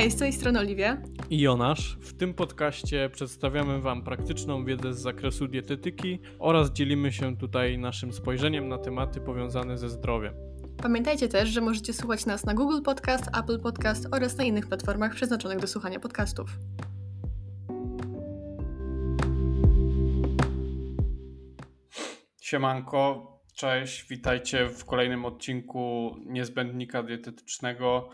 Hej, z tej strony Oliwia i Jonasz. W tym podcaście przedstawiamy Wam praktyczną wiedzę z zakresu dietetyki oraz dzielimy się tutaj naszym spojrzeniem na tematy powiązane ze zdrowiem. Pamiętajcie też, że możecie słuchać nas na Google Podcast, Apple Podcast oraz na innych platformach przeznaczonych do słuchania podcastów. Siemanko, cześć, witajcie w kolejnym odcinku Niezbędnika Dietetycznego.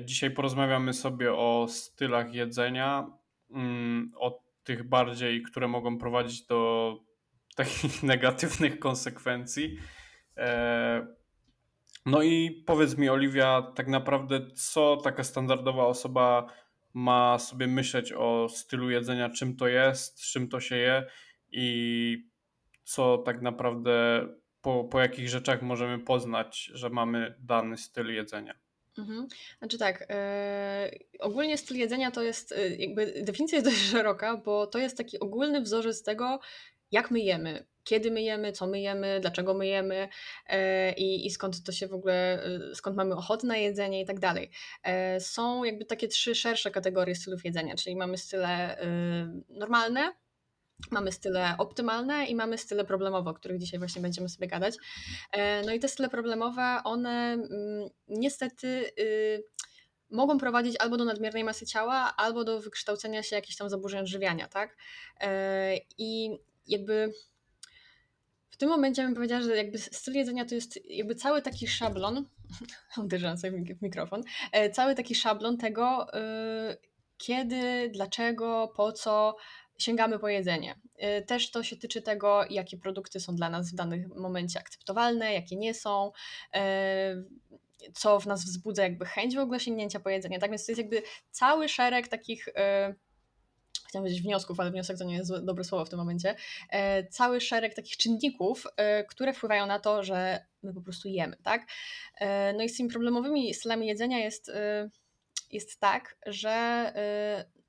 Dzisiaj porozmawiamy sobie o stylach jedzenia, mm, o tych bardziej, które mogą prowadzić do takich negatywnych konsekwencji. E, no i powiedz mi, Oliwia, tak naprawdę, co taka standardowa osoba ma sobie myśleć o stylu jedzenia, czym to jest, czym to się je i co tak naprawdę, po, po jakich rzeczach możemy poznać, że mamy dany styl jedzenia. Mhm. Znaczy tak, yy, ogólnie styl jedzenia to jest, yy, jakby definicja jest dość szeroka, bo to jest taki ogólny wzorzec tego, jak my jemy, kiedy my jemy, co my jemy, dlaczego my jemy yy, i, i skąd to się w ogóle, skąd mamy ochotę na jedzenie i tak dalej. Są jakby takie trzy szersze kategorie stylów jedzenia, czyli mamy style normalne, Mamy style optymalne i mamy style problemowe, o których dzisiaj właśnie będziemy sobie gadać. E, no i te style problemowe, one mm, niestety y, mogą prowadzić albo do nadmiernej masy ciała, albo do wykształcenia się jakichś tam zaburzeń odżywiania, tak? E, I jakby w tym momencie bym powiedziała, że jakby styl jedzenia to jest jakby cały taki szablon, uderzam sobie w mikrofon, e, cały taki szablon tego, y, kiedy, dlaczego, po co, sięgamy po jedzenie. Y, też to się tyczy tego, jakie produkty są dla nas w danym momencie akceptowalne, jakie nie są, y, co w nas wzbudza jakby chęć w ogóle sięgnięcia po jedzenie. Tak więc to jest jakby cały szereg takich y, chciałam powiedzieć wniosków, ale wniosek to nie jest dobre słowo w tym momencie, cały szereg takich czynników, które wpływają na to, że my po prostu jemy, tak? No i z tymi problemowymi stylami jedzenia jest, jest tak, że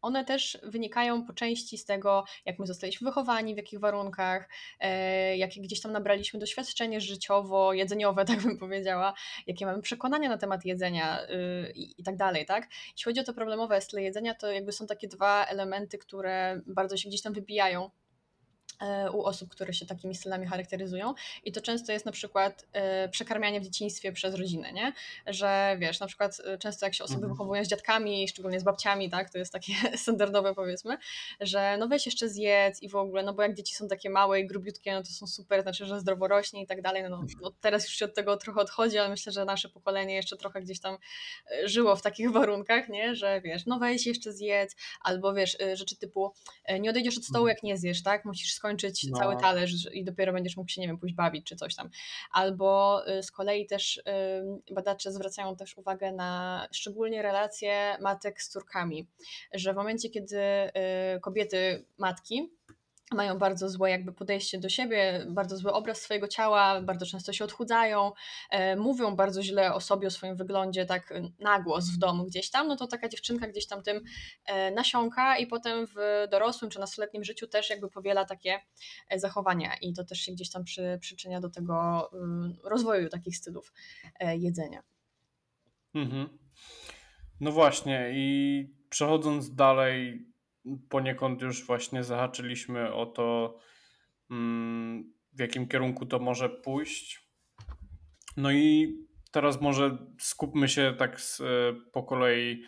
one też wynikają po części z tego, jak my zostaliśmy wychowani, w jakich warunkach, e, jakie gdzieś tam nabraliśmy doświadczenie życiowo, jedzeniowe, tak bym powiedziała, jakie mamy przekonania na temat jedzenia y, i, tak dalej, tak? Jeśli chodzi o to problemowe style jedzenia, to jakby są takie dwa elementy, które bardzo się gdzieś tam wybijają u osób, które się takimi stylami charakteryzują. I to często jest na przykład e, przekarmianie w dzieciństwie przez rodzinę, nie? Że wiesz, na przykład e, często jak się osoby mhm. wychowują z dziadkami, szczególnie z babciami, tak, to jest takie standardowe powiedzmy, że no weź jeszcze zjedz i w ogóle, no bo jak dzieci są takie małe i grubiutkie, no to są super, znaczy, że zdroworośnie i tak dalej, no, no teraz już się od tego trochę odchodzi, ale myślę, że nasze pokolenie jeszcze trochę gdzieś tam żyło w takich warunkach, nie? Że wiesz, no weź jeszcze zjedz, albo wiesz, rzeczy typu nie odejdziesz od stołu, mhm. jak nie zjesz, tak? Musisz skończyć no. cały talerz i dopiero będziesz mógł się, nie wiem, pójść bawić czy coś tam. Albo y, z kolei też badacze zwracają też uwagę na szczególnie relacje matek z córkami, że w momencie, kiedy y, kobiety, matki, mają bardzo złe jakby podejście do siebie, bardzo zły obraz swojego ciała, bardzo często się odchudzają, e, mówią bardzo źle o sobie, o swoim wyglądzie, tak na głos w domu gdzieś tam, no to taka dziewczynka gdzieś tam tym e, nasiąka i potem w dorosłym czy nastoletnim życiu też jakby powiela takie e, zachowania i to też się gdzieś tam przy, przyczynia do tego y, rozwoju takich stylów e, jedzenia. Mhm. No właśnie i przechodząc dalej poniekąd już właśnie zahaczyliśmy o to, mm, w jakim kierunku to może pójść. No i teraz może skupmy się tak z, e, po kolei,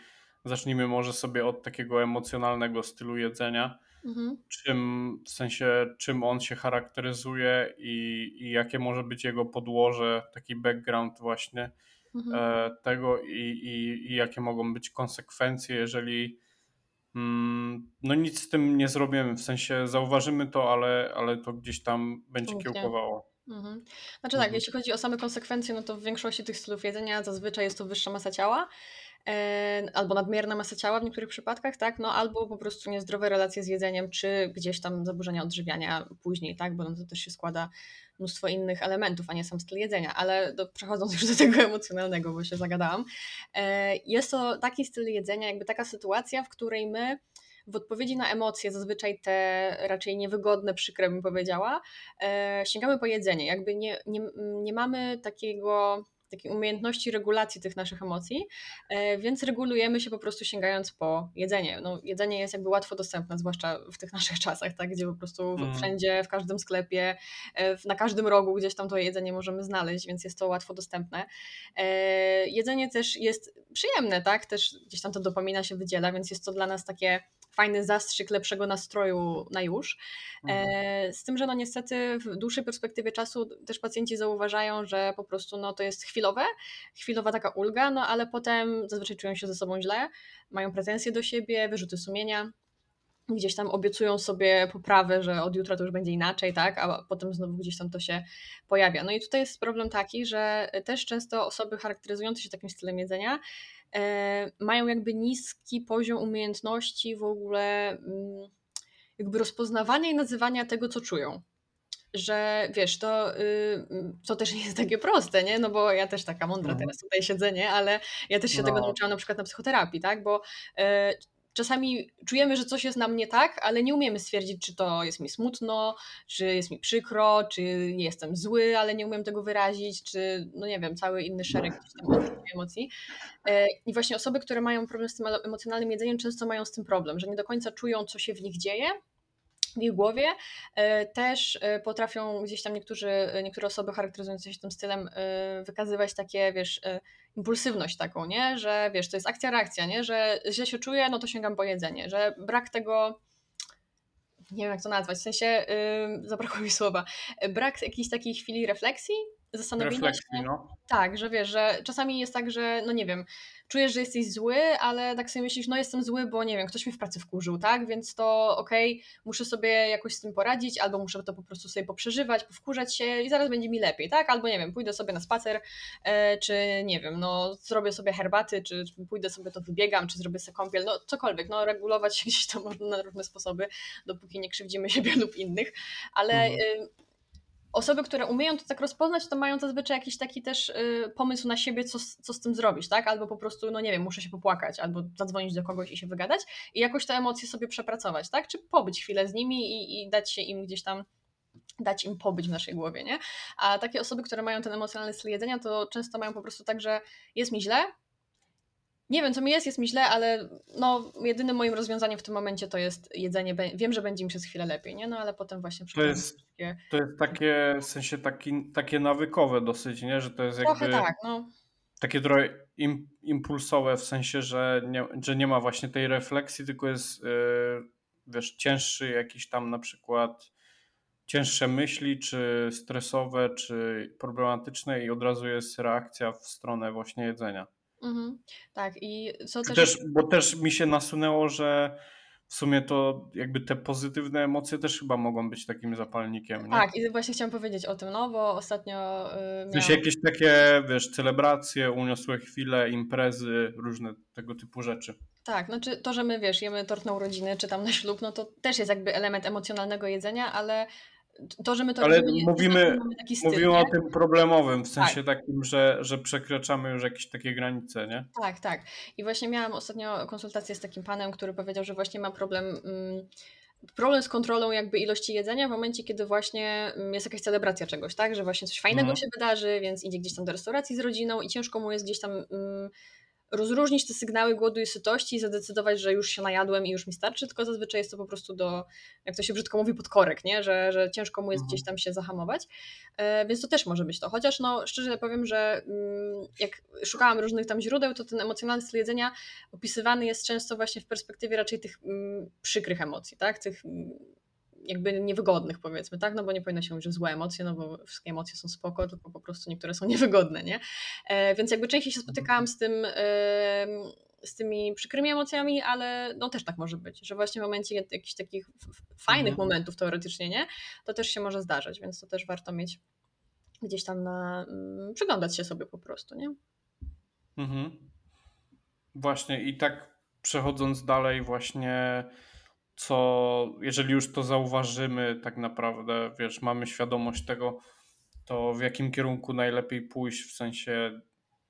zacznijmy może sobie od takiego emocjonalnego stylu jedzenia. Mhm. Czym, w sensie, czym on się charakteryzuje i, i jakie może być jego podłoże, taki background właśnie mhm. e, tego i, i, i jakie mogą być konsekwencje, jeżeli no nic z tym nie zrobimy, w sensie zauważymy to, ale, ale to gdzieś tam będzie Pięknie. kiełkowało. Mhm. Znaczy tak, mhm. jeśli chodzi o same konsekwencje, no to w większości tych stylów jedzenia zazwyczaj jest to wyższa masa ciała, albo nadmierna masa ciała w niektórych przypadkach, tak, no albo po prostu niezdrowe relacje z jedzeniem, czy gdzieś tam zaburzenia odżywiania później, tak, bo no to też się składa mnóstwo innych elementów, a nie sam styl jedzenia, ale do, przechodząc już do tego emocjonalnego, bo się zagadałam, e, jest to taki styl jedzenia, jakby taka sytuacja, w której my w odpowiedzi na emocje, zazwyczaj te raczej niewygodne, przykre bym powiedziała, e, sięgamy po jedzenie. Jakby nie, nie, nie mamy takiego takiej umiejętności regulacji tych naszych emocji, e, więc regulujemy się po prostu sięgając po jedzenie. No, jedzenie jest jakby łatwo dostępne, zwłaszcza w tych naszych czasach, tak, gdzie po prostu Mm. wszędzie, w każdym sklepie, e, na każdym rogu gdzieś tam to jedzenie możemy znaleźć, więc jest to łatwo dostępne. E, Jedzenie też jest przyjemne, tak, też gdzieś tam to dopamina się wydziela, więc jest to dla nas takie fajny zastrzyk lepszego nastroju na już. Mhm. E, Z tym, że no niestety w dłuższej perspektywie czasu też pacjenci zauważają, że po prostu no to jest chwilowe, chwilowa taka ulga, no ale potem zazwyczaj czują się ze sobą źle, mają pretensje do siebie, wyrzuty sumienia, gdzieś tam obiecują sobie poprawę, że od jutra to już będzie inaczej, tak, a potem znowu gdzieś tam to się pojawia. No i tutaj jest problem taki, że też często osoby charakteryzujące się takim stylem jedzenia mają jakby niski poziom umiejętności w ogóle mm, jakby rozpoznawania i nazywania tego, co czują. Że wiesz, to, y, to też nie jest takie proste, nie? No bo ja też taka mądra Mhm. teraz tutaj siedzę, nie? Ale ja też się tego No. nauczyłam na przykład na psychoterapii, tak? Bo e, czasami czujemy, że coś jest nam nie tak, ale nie umiemy stwierdzić, czy to jest mi smutno, czy jest mi przykro, czy jestem zły, ale nie umiem tego wyrazić, czy no nie wiem, cały inny szereg emocji. E, I właśnie osoby, które mają problem z tym emocjonalnym jedzeniem, często mają z tym problem, że nie do końca czują, co się w nich dzieje ich głowie. E, Też e, potrafią gdzieś tam niektórzy, e, niektóre osoby charakteryzujące się tym stylem wykazywać takie, wiesz, impulsywność taką, nie? Że wiesz, to jest akcja, reakcja, nie? Że źle się czuję, no to sięgam po jedzenie, że brak tego nie wiem jak to nazwać, w sensie yy, zabrakło mi słowa, brak jakiejś takiej chwili refleksji, zastanowienia się, no. tak, że wiesz, że czasami jest tak, że no nie wiem, czujesz, że jesteś zły, ale tak sobie myślisz, no jestem zły, bo nie wiem, ktoś mnie w pracy wkurzył, tak, więc to okej, muszę sobie jakoś z tym poradzić, albo muszę to po prostu sobie poprzeżywać, powkurzać się i zaraz będzie mi lepiej, tak, albo nie wiem, pójdę sobie na spacer, e, czy nie wiem, no zrobię sobie herbaty, czy, czy pójdę sobie to wybiegam, czy zrobię sobie kąpiel, no cokolwiek, no regulować się gdzieś to można na różne sposoby, dopóki nie krzywdzimy siebie lub innych, ale Mhm. y, osoby, które umieją to tak rozpoznać, to mają zazwyczaj jakiś taki też y, pomysł na siebie, co, co z tym zrobić, tak? Albo po prostu, no nie wiem, muszę się popłakać, albo zadzwonić do kogoś i się wygadać i jakoś te emocje sobie przepracować, tak? Czy pobyć chwilę z nimi i, i dać się im gdzieś tam dać im pobyć w naszej głowie, nie? A takie osoby, które mają ten emocjonalny styl jedzenia, to często mają po prostu tak, że jest mi źle, nie wiem, co mi jest, jest mi źle, ale no, jedynym moim rozwiązaniem w tym momencie to jest jedzenie. Wiem, że będzie mi przez chwilę lepiej, nie? No ale potem właśnie To jest, takie... to jest takie, w sensie taki, takie nawykowe dosyć, nie? Że to jest Trochę jakby tak, no. takie trochę im, impulsowe, w sensie, że nie, że nie ma właśnie tej refleksji, tylko jest, yy, wiesz, cięższy jakiś tam na przykład cięższe myśli, czy stresowe, czy problematyczne i od razu jest reakcja w stronę właśnie jedzenia. Mhm. Tak, i co Czy też... też, bo też mi się nasunęło, że w sumie to jakby te pozytywne emocje też chyba mogą być takim zapalnikiem, nie? Tak, i właśnie chciałam powiedzieć o tym, no, bo ostatnio y, W sensie miałam... jakieś takie, wiesz, celebracje, uniosłe chwile, imprezy, różne tego typu rzeczy. Tak, znaczy to, że my, wiesz, jemy tort na urodziny, czy tam na ślub, no to też jest jakby element emocjonalnego jedzenia, ale to, że my to Ale robimy, mówimy- znaczy, styl, Mówimy nie? o tym problemowym, w sensie Tak. takim, że, że przekraczamy już jakieś takie granice, nie? Tak, tak. I właśnie miałam ostatnio konsultację z takim panem, który powiedział, że właśnie ma problem, mm, problem z kontrolą jakby ilości jedzenia w momencie, kiedy właśnie mm, jest jakaś celebracja czegoś, tak? Że właśnie coś fajnego Mhm. się wydarzy, więc idzie gdzieś tam do restauracji z rodziną i ciężko mu jest gdzieś tam mm, rozróżnić te sygnały głodu i sytości i zadecydować, że już się najadłem i już mi starczy, tylko zazwyczaj jest to po prostu do, jak to się brzydko mówi, podkorek, nie? Że, że ciężko mu jest Mhm. gdzieś tam się zahamować. E, więc to też może być to. Chociaż no, szczerze powiem, że mm, jak szukałam różnych tam źródeł, to ten emocjonalny styl jedzenia opisywany jest często właśnie w perspektywie raczej tych mm, przykrych emocji, tak? Tych mm, jakby niewygodnych powiedzmy, tak? No bo nie powinno się mówić, że złe emocje, no bo wszystkie emocje są spoko, tylko po prostu niektóre są niewygodne, nie? E, więc jakby częściej się spotykałam z tym, z tymi przykrymi emocjami, ale no też tak może być, że właśnie w momencie jakichś takich fajnych Mhm. momentów teoretycznie, nie? To też się może zdarzać, więc to też warto mieć gdzieś tam na, mm, przyglądać się sobie po prostu, nie? Mhm. Właśnie i tak przechodząc dalej właśnie co, jeżeli już to zauważymy tak naprawdę, wiesz, mamy świadomość tego, to w jakim kierunku najlepiej pójść, w sensie,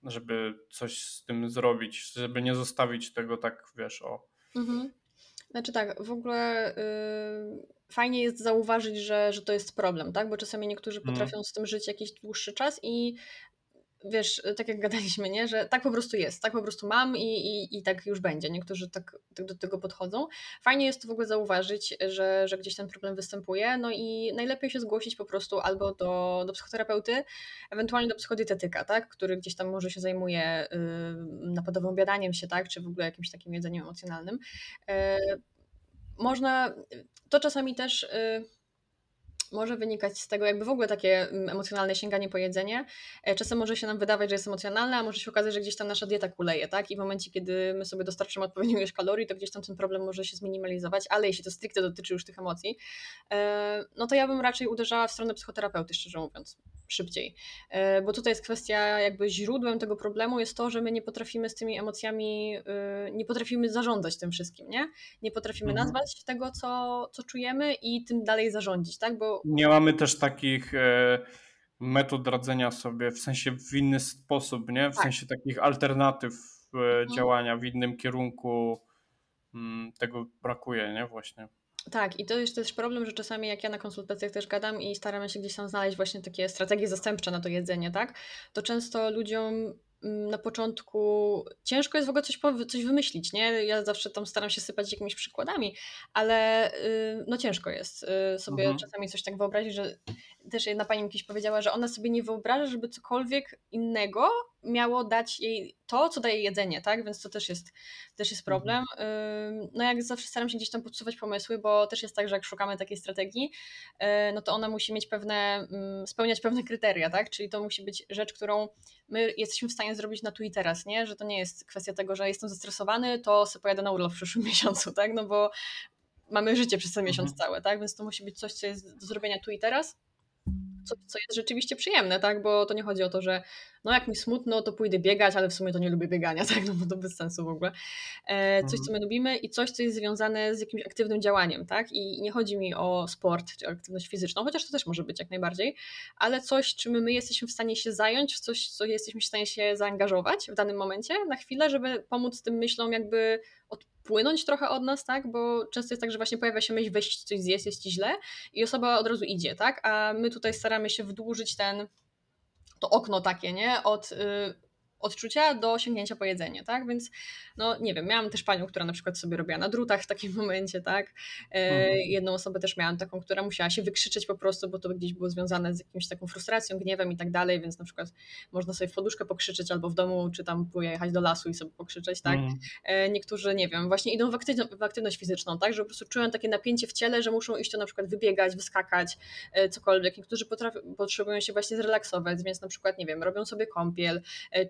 żeby coś z tym zrobić, żeby nie zostawić tego tak, wiesz, o. Mhm. Znaczy tak, w ogóle y, fajnie jest zauważyć, że, że to jest problem, tak? Bo czasami niektórzy Mhm. potrafią z tym żyć jakiś dłuższy czas i wiesz, tak jak gadaliśmy, nie? że tak po prostu jest, tak po prostu mam i, i, i tak już będzie. Niektórzy tak, tak do tego podchodzą. Fajnie jest to w ogóle zauważyć, że, że gdzieś ten problem występuje, no i najlepiej się zgłosić po prostu albo do, do psychoterapeuty, ewentualnie do psychodietetyka, tak? który gdzieś tam może się zajmuje yy, napadowym obiadaniem się, tak? czy w ogóle jakimś takim jedzeniem emocjonalnym. Yy, można, to czasami też... Yy, może wynikać z tego jakby w ogóle takie mm, emocjonalne sięganie po jedzenie. E, czasem może się nam wydawać, że jest emocjonalne, a może się okazać, że gdzieś tam nasza dieta kuleje, tak? I w momencie, kiedy my sobie dostarczymy odpowiednią ilość kalorii, to gdzieś tam ten problem może się zminimalizować, ale jeśli to stricte dotyczy już tych emocji, e, no to ja bym raczej uderzała w stronę psychoterapeuty, szczerze mówiąc, szybciej. E, bo tutaj jest kwestia, jakby źródłem tego problemu jest to, że my nie potrafimy z tymi emocjami, nie potrafimy zarządzać tym wszystkim, nie? Nie potrafimy mhm. nazwać tego, co, co czujemy i tym dalej zarządzić, tak? Bo nie mamy też takich e, metod radzenia sobie, w sensie w inny sposób, nie? W tak. sensie takich alternatyw e, mhm. działania w innym kierunku. Mm, tego brakuje, nie? Właśnie. Tak, i to jest też problem, że czasami jak ja na konsultacjach też gadam i staramy się gdzieś tam znaleźć właśnie takie strategie zastępcze na to jedzenie, tak? To często ludziom na początku ciężko jest w ogóle coś, coś wymyślić, nie? Ja zawsze tam staram się sypać jakimiś przykładami, ale y, no ciężko jest y, sobie mhm. czasami coś tak wyobrazić, że też jedna pani mi kiedyś powiedziała, że ona sobie nie wyobraża, żeby cokolwiek innego miało dać jej to, co daje jedzenie, tak? Więc to też jest, też jest problem. Mhm. No jak zawsze staram się gdzieś tam podsuwać pomysły, bo też jest tak, że jak szukamy takiej strategii, y, no to ona musi mieć pewne, spełniać pewne kryteria, tak? Czyli to musi być rzecz, którą my jesteśmy w stanie zrobić na tu i teraz, nie? Że to nie jest kwestia tego, że jestem zestresowany, to sobie pojadę na urlop w przyszłym miesiącu, tak? No bo mamy życie przez ten miesiąc mhm. cały, tak? Więc to musi być coś, co jest do zrobienia tu i teraz coś, co jest rzeczywiście przyjemne, tak? Bo to nie chodzi o to, że no jak mi smutno, to pójdę biegać, ale w sumie to nie lubię biegania, tak? No bo to bez sensu w ogóle. E, coś, co mhm. my lubimy i coś, co jest związane z jakimś aktywnym działaniem, tak? I nie chodzi mi o sport czy aktywność fizyczną, chociaż to też może być jak najbardziej, ale coś, czym my jesteśmy w stanie się zająć, w coś, co jesteśmy w stanie się zaangażować w danym momencie na chwilę, żeby pomóc tym myślom jakby odpłynąć trochę od nas, tak? Bo często jest tak, że właśnie pojawia się myśl, weź coś zjeść, jest ci źle i osoba od razu idzie, tak? A my tutaj staramy się wydłużyć ten to okno takie, nie? Od y, odczucia do sięgnięcia po jedzenie, tak? Więc no nie wiem, miałam też panią, która na przykład sobie robiła na drutach w takim momencie, tak? E, mhm. Jedną osobę też miałam taką, która musiała się wykrzyczeć po prostu, bo to gdzieś było związane z jakimś taką frustracją, gniewem i tak dalej, więc na przykład można sobie w poduszkę pokrzyczeć albo w domu, czy tam pojechać do lasu i sobie pokrzyczeć, tak? Mhm. E, niektórzy, nie wiem, właśnie idą w, aktywność, w aktywność fizyczną, tak? Że po prostu czują takie napięcie w ciele, że muszą iść to na przykład wybiegać, wyskakać, e, cokolwiek. Niektórzy potrafią, potrzebują się właśnie zrelaksować, więc na przykład, nie wiem, robią sobie kąpiel,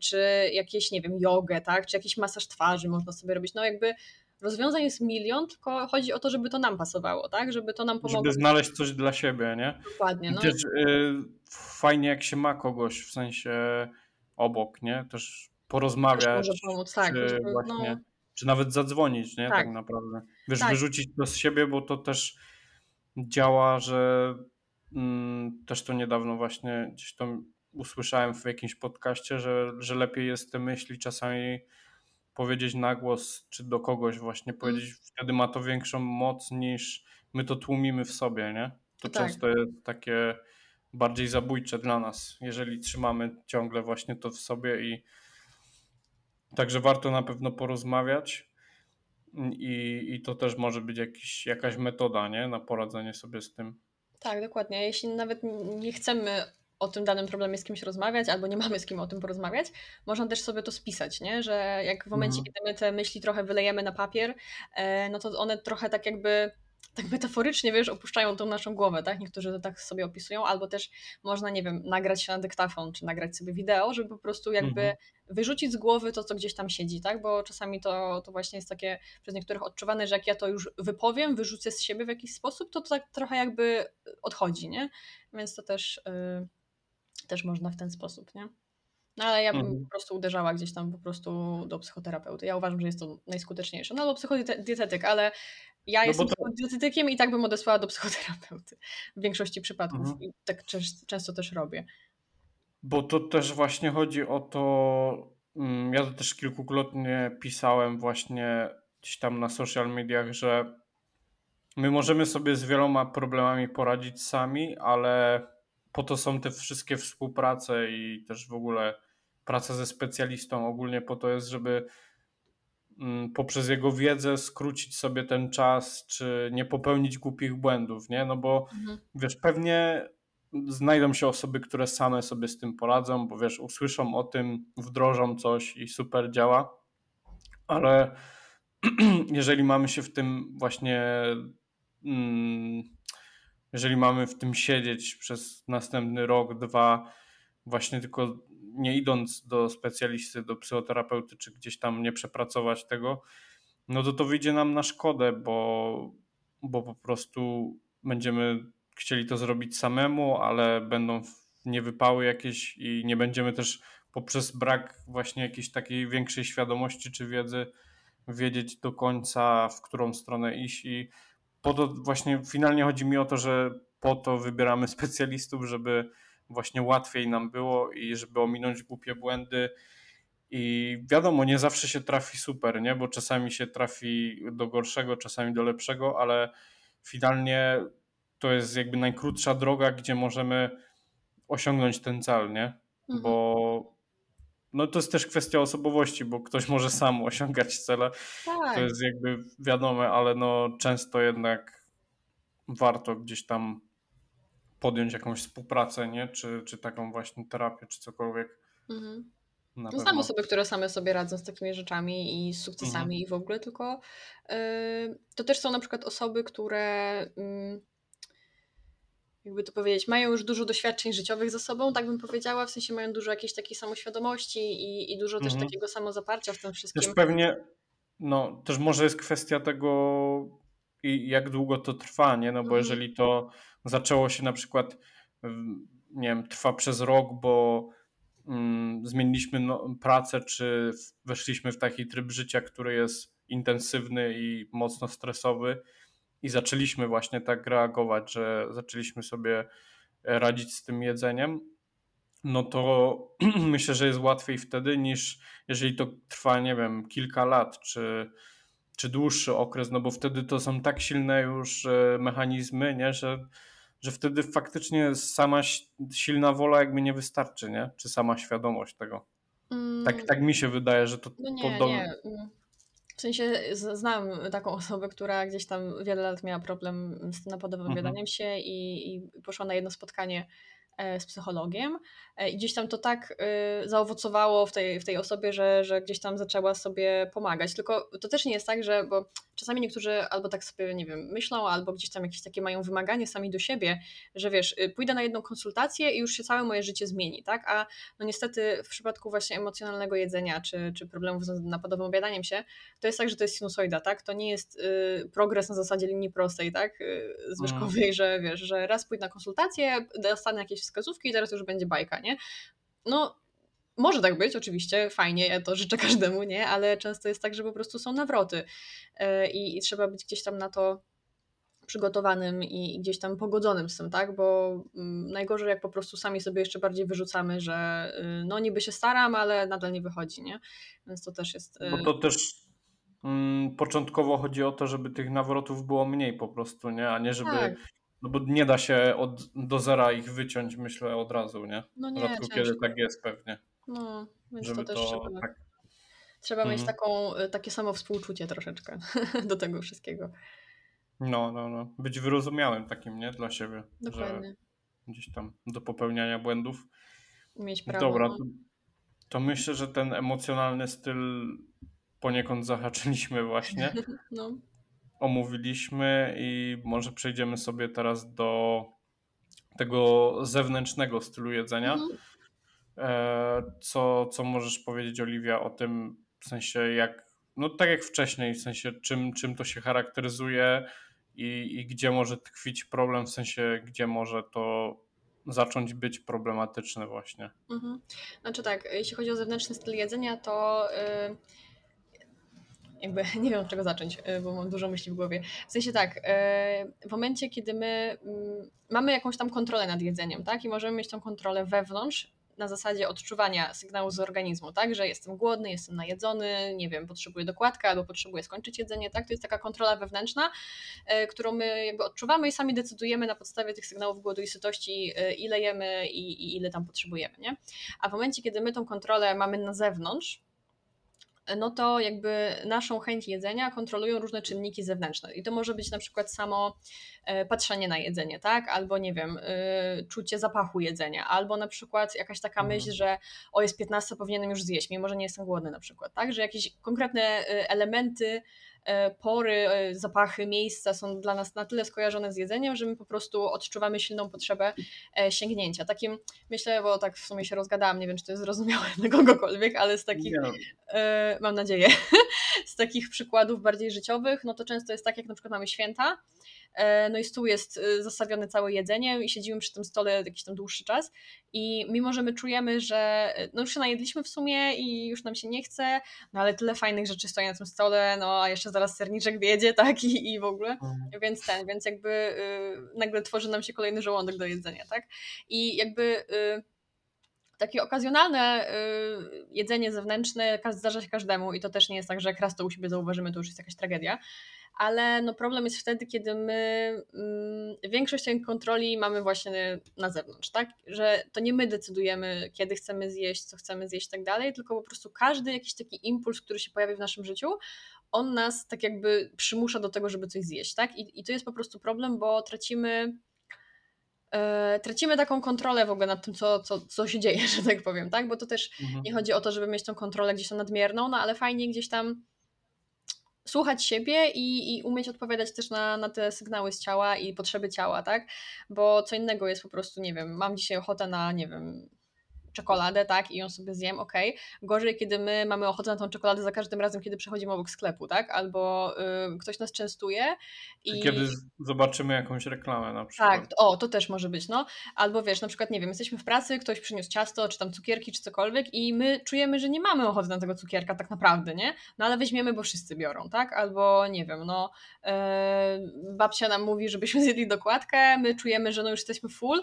czy jakieś, nie wiem, jogę, tak? Czy jakiś masaż twarzy można sobie robić. No jakby rozwiązań jest milion, tylko chodzi o to, żeby to nam pasowało, tak? Żeby to nam pomogło. Żeby znaleźć coś dla siebie, nie? Dokładnie. No. Też y, fajnie jak się ma kogoś w sensie obok, nie? Też porozmawiać. Też może pomóc, tak. Czy, żeby, właśnie, no... czy nawet zadzwonić, nie? Tak, tak naprawdę. Wiesz, tak. wyrzucić to z siebie, bo to też działa, że mm, też to niedawno właśnie gdzieś tam usłyszałem w jakimś podcaście, że, że lepiej jest te myśli czasami powiedzieć na głos, czy do kogoś właśnie mm. powiedzieć, wtedy ma to większą moc niż my to tłumimy w sobie, nie? To tak. często jest takie bardziej zabójcze dla nas, jeżeli trzymamy ciągle właśnie to w sobie i także warto na pewno porozmawiać i, i to też może być jakiś, jakaś metoda, nie? Na poradzenie sobie z tym. Tak, dokładnie. Jeśli nawet nie chcemy o tym danym problemie z kimś rozmawiać, albo nie mamy z kim o tym porozmawiać, można też sobie to spisać, nie? że jak w momencie, mhm. kiedy my te myśli trochę wylejemy na papier, e, no to one trochę tak jakby tak metaforycznie, wiesz, opuszczają tą naszą głowę, tak? Niektórzy to tak sobie opisują, albo też można, nie wiem, nagrać się na dyktafon, czy nagrać sobie wideo, żeby po prostu jakby mhm. wyrzucić z głowy to, co gdzieś tam siedzi, tak? Bo czasami to, to właśnie jest takie przez niektórych odczuwane, że jak ja to już wypowiem, wyrzucę z siebie w jakiś sposób, to to tak trochę jakby odchodzi, nie? Więc to też... Yy też można w ten sposób, nie? No ale ja bym mhm. po prostu uderzała gdzieś tam po prostu do psychoterapeuty. Ja uważam, że jest to najskuteczniejsze. No albo psychodietetyk, ale ja no jestem psychodietetykiem i tak bym odesłała do psychoterapeuty w większości przypadków mhm. i tak często też robię. Bo to też właśnie chodzi o to, mm, ja to też kilkukrotnie pisałem właśnie gdzieś tam na social mediach, że my możemy sobie z wieloma problemami poradzić sami, ale po to są te wszystkie współprace i też w ogóle praca ze specjalistą ogólnie po to jest, żeby mm, poprzez jego wiedzę skrócić sobie ten czas, czy nie popełnić głupich błędów, nie? No bo Mhm. wiesz, pewnie znajdą się osoby, które same sobie z tym poradzą, bo wiesz, usłyszą o tym, wdrożą coś i super działa, ale jeżeli mamy się w tym właśnie, mm, jeżeli mamy w tym siedzieć przez następny rok, dwa, właśnie tylko nie idąc do specjalisty, do psychoterapeuty, czy gdzieś tam nie przepracować tego, no to to wyjdzie nam na szkodę, bo, bo po prostu będziemy chcieli to zrobić samemu, ale będą niewypały jakieś i nie będziemy też poprzez brak właśnie jakiejś takiej większej świadomości czy wiedzy wiedzieć do końca, w którą stronę iść i po to właśnie finalnie chodzi mi o to, że po to wybieramy specjalistów, żeby właśnie łatwiej nam było i żeby ominąć głupie błędy. I wiadomo, nie zawsze się trafi super, nie? bo czasami się trafi do gorszego, czasami do lepszego, ale finalnie to jest jakby najkrótsza droga, gdzie możemy osiągnąć ten cel, nie? Mhm. Bo no to jest też kwestia osobowości, bo ktoś może sam osiągać cele. Tak. To jest jakby wiadome, ale no często jednak warto gdzieś tam podjąć jakąś współpracę, nie? Czy, czy taką właśnie terapię, czy cokolwiek. Mhm. No, znam osoby, które same sobie radzą z takimi rzeczami i z sukcesami Mhm. i w ogóle, tylko yy, to też są na przykład osoby, które mm, jakby to powiedzieć, mają już dużo doświadczeń życiowych za sobą, tak bym powiedziała, w sensie mają dużo jakiejś takiej samoświadomości i, i dużo też Mhm. takiego samozaparcia w tym Też wszystkim. pewnie, no też może jest kwestia tego jak długo to trwa, nie? No bo Mhm. jeżeli to zaczęło się na przykład, nie wiem, trwa przez rok, bo mm, zmieniliśmy no, pracę, czy weszliśmy w taki tryb życia, który jest intensywny i mocno stresowy i zaczęliśmy właśnie tak reagować, że zaczęliśmy sobie e, radzić z tym jedzeniem, no to myślę, że jest łatwiej wtedy niż jeżeli to trwa, nie wiem, kilka lat czy, czy dłuższy okres, no bo wtedy to są tak silne już e, mechanizmy, nie, że, że wtedy faktycznie sama silna wola jakby nie wystarczy, nie? Czy sama świadomość tego. Mm, Tak, tak mi się wydaje, że to No nie, podobne. nie. Mm. W sensie znam taką osobę, która gdzieś tam wiele lat miała problem z napadowym jadaniu się i, i poszła na jedno spotkanie z psychologiem e, i gdzieś tam to tak e, zaowocowało w tej, w tej osobie, że, że gdzieś tam zaczęła sobie pomagać. Tylko to też nie jest tak, że bo czasami niektórzy albo tak sobie, nie wiem, myślą, albo gdzieś tam jakieś takie mają wymaganie sami do siebie, że wiesz, y, pójdę na jedną konsultację i już się całe moje życie zmieni, tak? A no niestety w przypadku właśnie emocjonalnego jedzenia, czy, czy problemów z napadowym obiadaniem się, to jest tak, że to jest sinusoida, tak? To nie jest y, progres na zasadzie linii prostej, tak? Y, Zwyżkowej, że wiesz, że raz pójdę na konsultację, dostanę jakieś wskazówki i teraz już będzie bajka, nie? No, może tak być, oczywiście, fajnie, ja to życzę każdemu, nie? Ale często jest tak, że po prostu są nawroty y, i, i trzeba być gdzieś tam na to przygotowanym i i gdzieś tam pogodzonym z tym, tak? Bo mm, najgorzej jak po prostu sami sobie jeszcze bardziej wyrzucamy, że y, no niby się staram, ale nadal nie wychodzi, nie? Więc to też jest... y, Bo to też mm, początkowo chodzi o to, żeby tych nawrotów było mniej po prostu, nie? A nie żeby. Tak. No bo nie da się od, do zera ich wyciąć, myślę, od razu, nie? No nie, Rzadko kiedy tak jest pewnie. No, więc Żeby to też to trzeba, tak. trzeba mieć Mhm. taką, y, takie samo współczucie troszeczkę do tego wszystkiego. No, no, no. Być wyrozumiałym takim, nie? Dla siebie. Że Dokładnie. gdzieś tam do popełniania błędów. Mieć prawo. Dobra, no. to, to myślę, że ten emocjonalny styl poniekąd zahaczyliśmy właśnie. no. Omówiliśmy i może przejdziemy sobie teraz do tego zewnętrznego stylu jedzenia. Mhm. E, Co, co możesz powiedzieć, Oliwia, o tym w sensie jak, no tak jak wcześniej, w sensie czym, czym to się charakteryzuje i, i gdzie może tkwić problem, w sensie gdzie może to zacząć być problematyczne właśnie. Mhm. Znaczy tak, jeśli chodzi o zewnętrzny styl jedzenia, to y, jakby nie wiem od czego zacząć, y, bo mam dużo myśli w głowie. W sensie tak, y, w momencie, kiedy my mm, mamy jakąś tam kontrolę nad jedzeniem, tak, i możemy mieć tą kontrolę wewnątrz, na zasadzie odczuwania sygnału z organizmu, tak, że jestem głodny, jestem najedzony, nie wiem, potrzebuję dokładkę albo potrzebuję skończyć jedzenie, tak, to jest taka kontrola wewnętrzna, e, którą my jakby odczuwamy i sami decydujemy na podstawie tych sygnałów głodu i sytości, ile jemy i, i ile tam potrzebujemy, nie? A w momencie, kiedy my tą kontrolę mamy na zewnątrz, no to jakby naszą chęć jedzenia kontrolują różne czynniki zewnętrzne. I to może być na przykład samo e, patrzenie na jedzenie, tak? Albo nie wiem, e, czucie zapachu jedzenia, albo na przykład jakaś taka mhm. myśl, że o jest 15, powinienem już zjeść, mimo że nie jestem głodny na przykład, tak? Że jakieś konkretne e, elementy pory, e, zapachy, miejsca są dla nas na tyle skojarzone z jedzeniem, że my po prostu odczuwamy silną potrzebę e, sięgnięcia. Takim, myślę, bo tak w sumie się rozgadałam, nie wiem, czy to jest zrozumiałe dla kogokolwiek, ale z takich, mam nadzieję, z takich przykładów bardziej życiowych, no to często jest tak, jak na przykład mamy święta, E, no i stół jest e, zastawiony całe jedzenie i siedzimy przy tym stole jakiś tam dłuższy czas. I mimo, że my czujemy, że e, no już się najedliśmy w sumie i już nam się nie chce, no ale tyle fajnych rzeczy stoi na tym stole, no a jeszcze zaraz serniczek wiedzie, tak, i, i w ogóle, mhm. więc ten, więc jakby y, nagle tworzy nam się kolejny żołądek do jedzenia, tak, i jakby y, takie okazjonalne y, jedzenie zewnętrzne zdarza się każdemu i to też nie jest tak, że jak raz to u siebie zauważymy, to już jest jakaś tragedia, ale no problem jest wtedy, kiedy my mm, większość tej kontroli mamy właśnie na zewnątrz, tak? Że to nie my decydujemy, kiedy chcemy zjeść, co chcemy zjeść i tak dalej, tylko po prostu każdy jakiś taki impuls, który się pojawi w naszym życiu, on nas tak jakby przymusza do tego, żeby coś zjeść, tak? I, i to jest po prostu problem, bo tracimy tracimy taką kontrolę w ogóle nad tym, co, co, co się dzieje, że tak powiem, tak? Bo to też mhm. nie chodzi o to, żeby mieć tą kontrolę gdzieś tam nadmierną, no ale fajnie gdzieś tam słuchać siebie i, i umieć odpowiadać też na, na te sygnały z ciała i potrzeby ciała, tak? Bo co innego jest po prostu, nie wiem, mam dzisiaj ochotę na, nie wiem, czekoladę, tak, i ją sobie zjem, ok. Gorzej, kiedy my mamy ochotę na tą czekoladę za każdym razem, kiedy przechodzimy obok sklepu, tak, albo y, ktoś nas częstuje. I... Kiedy zobaczymy jakąś reklamę na przykład. Tak, o, to też może być, no. Albo wiesz, na przykład, nie wiem, jesteśmy w pracy, ktoś przyniósł ciasto, czy tam cukierki, czy cokolwiek i my czujemy, że nie mamy ochoty na tego cukierka tak naprawdę, nie? No ale weźmiemy, bo wszyscy biorą, tak? Albo, nie wiem, no, yy, babcia nam mówi, żebyśmy zjedli dokładkę, my czujemy, że no już jesteśmy full,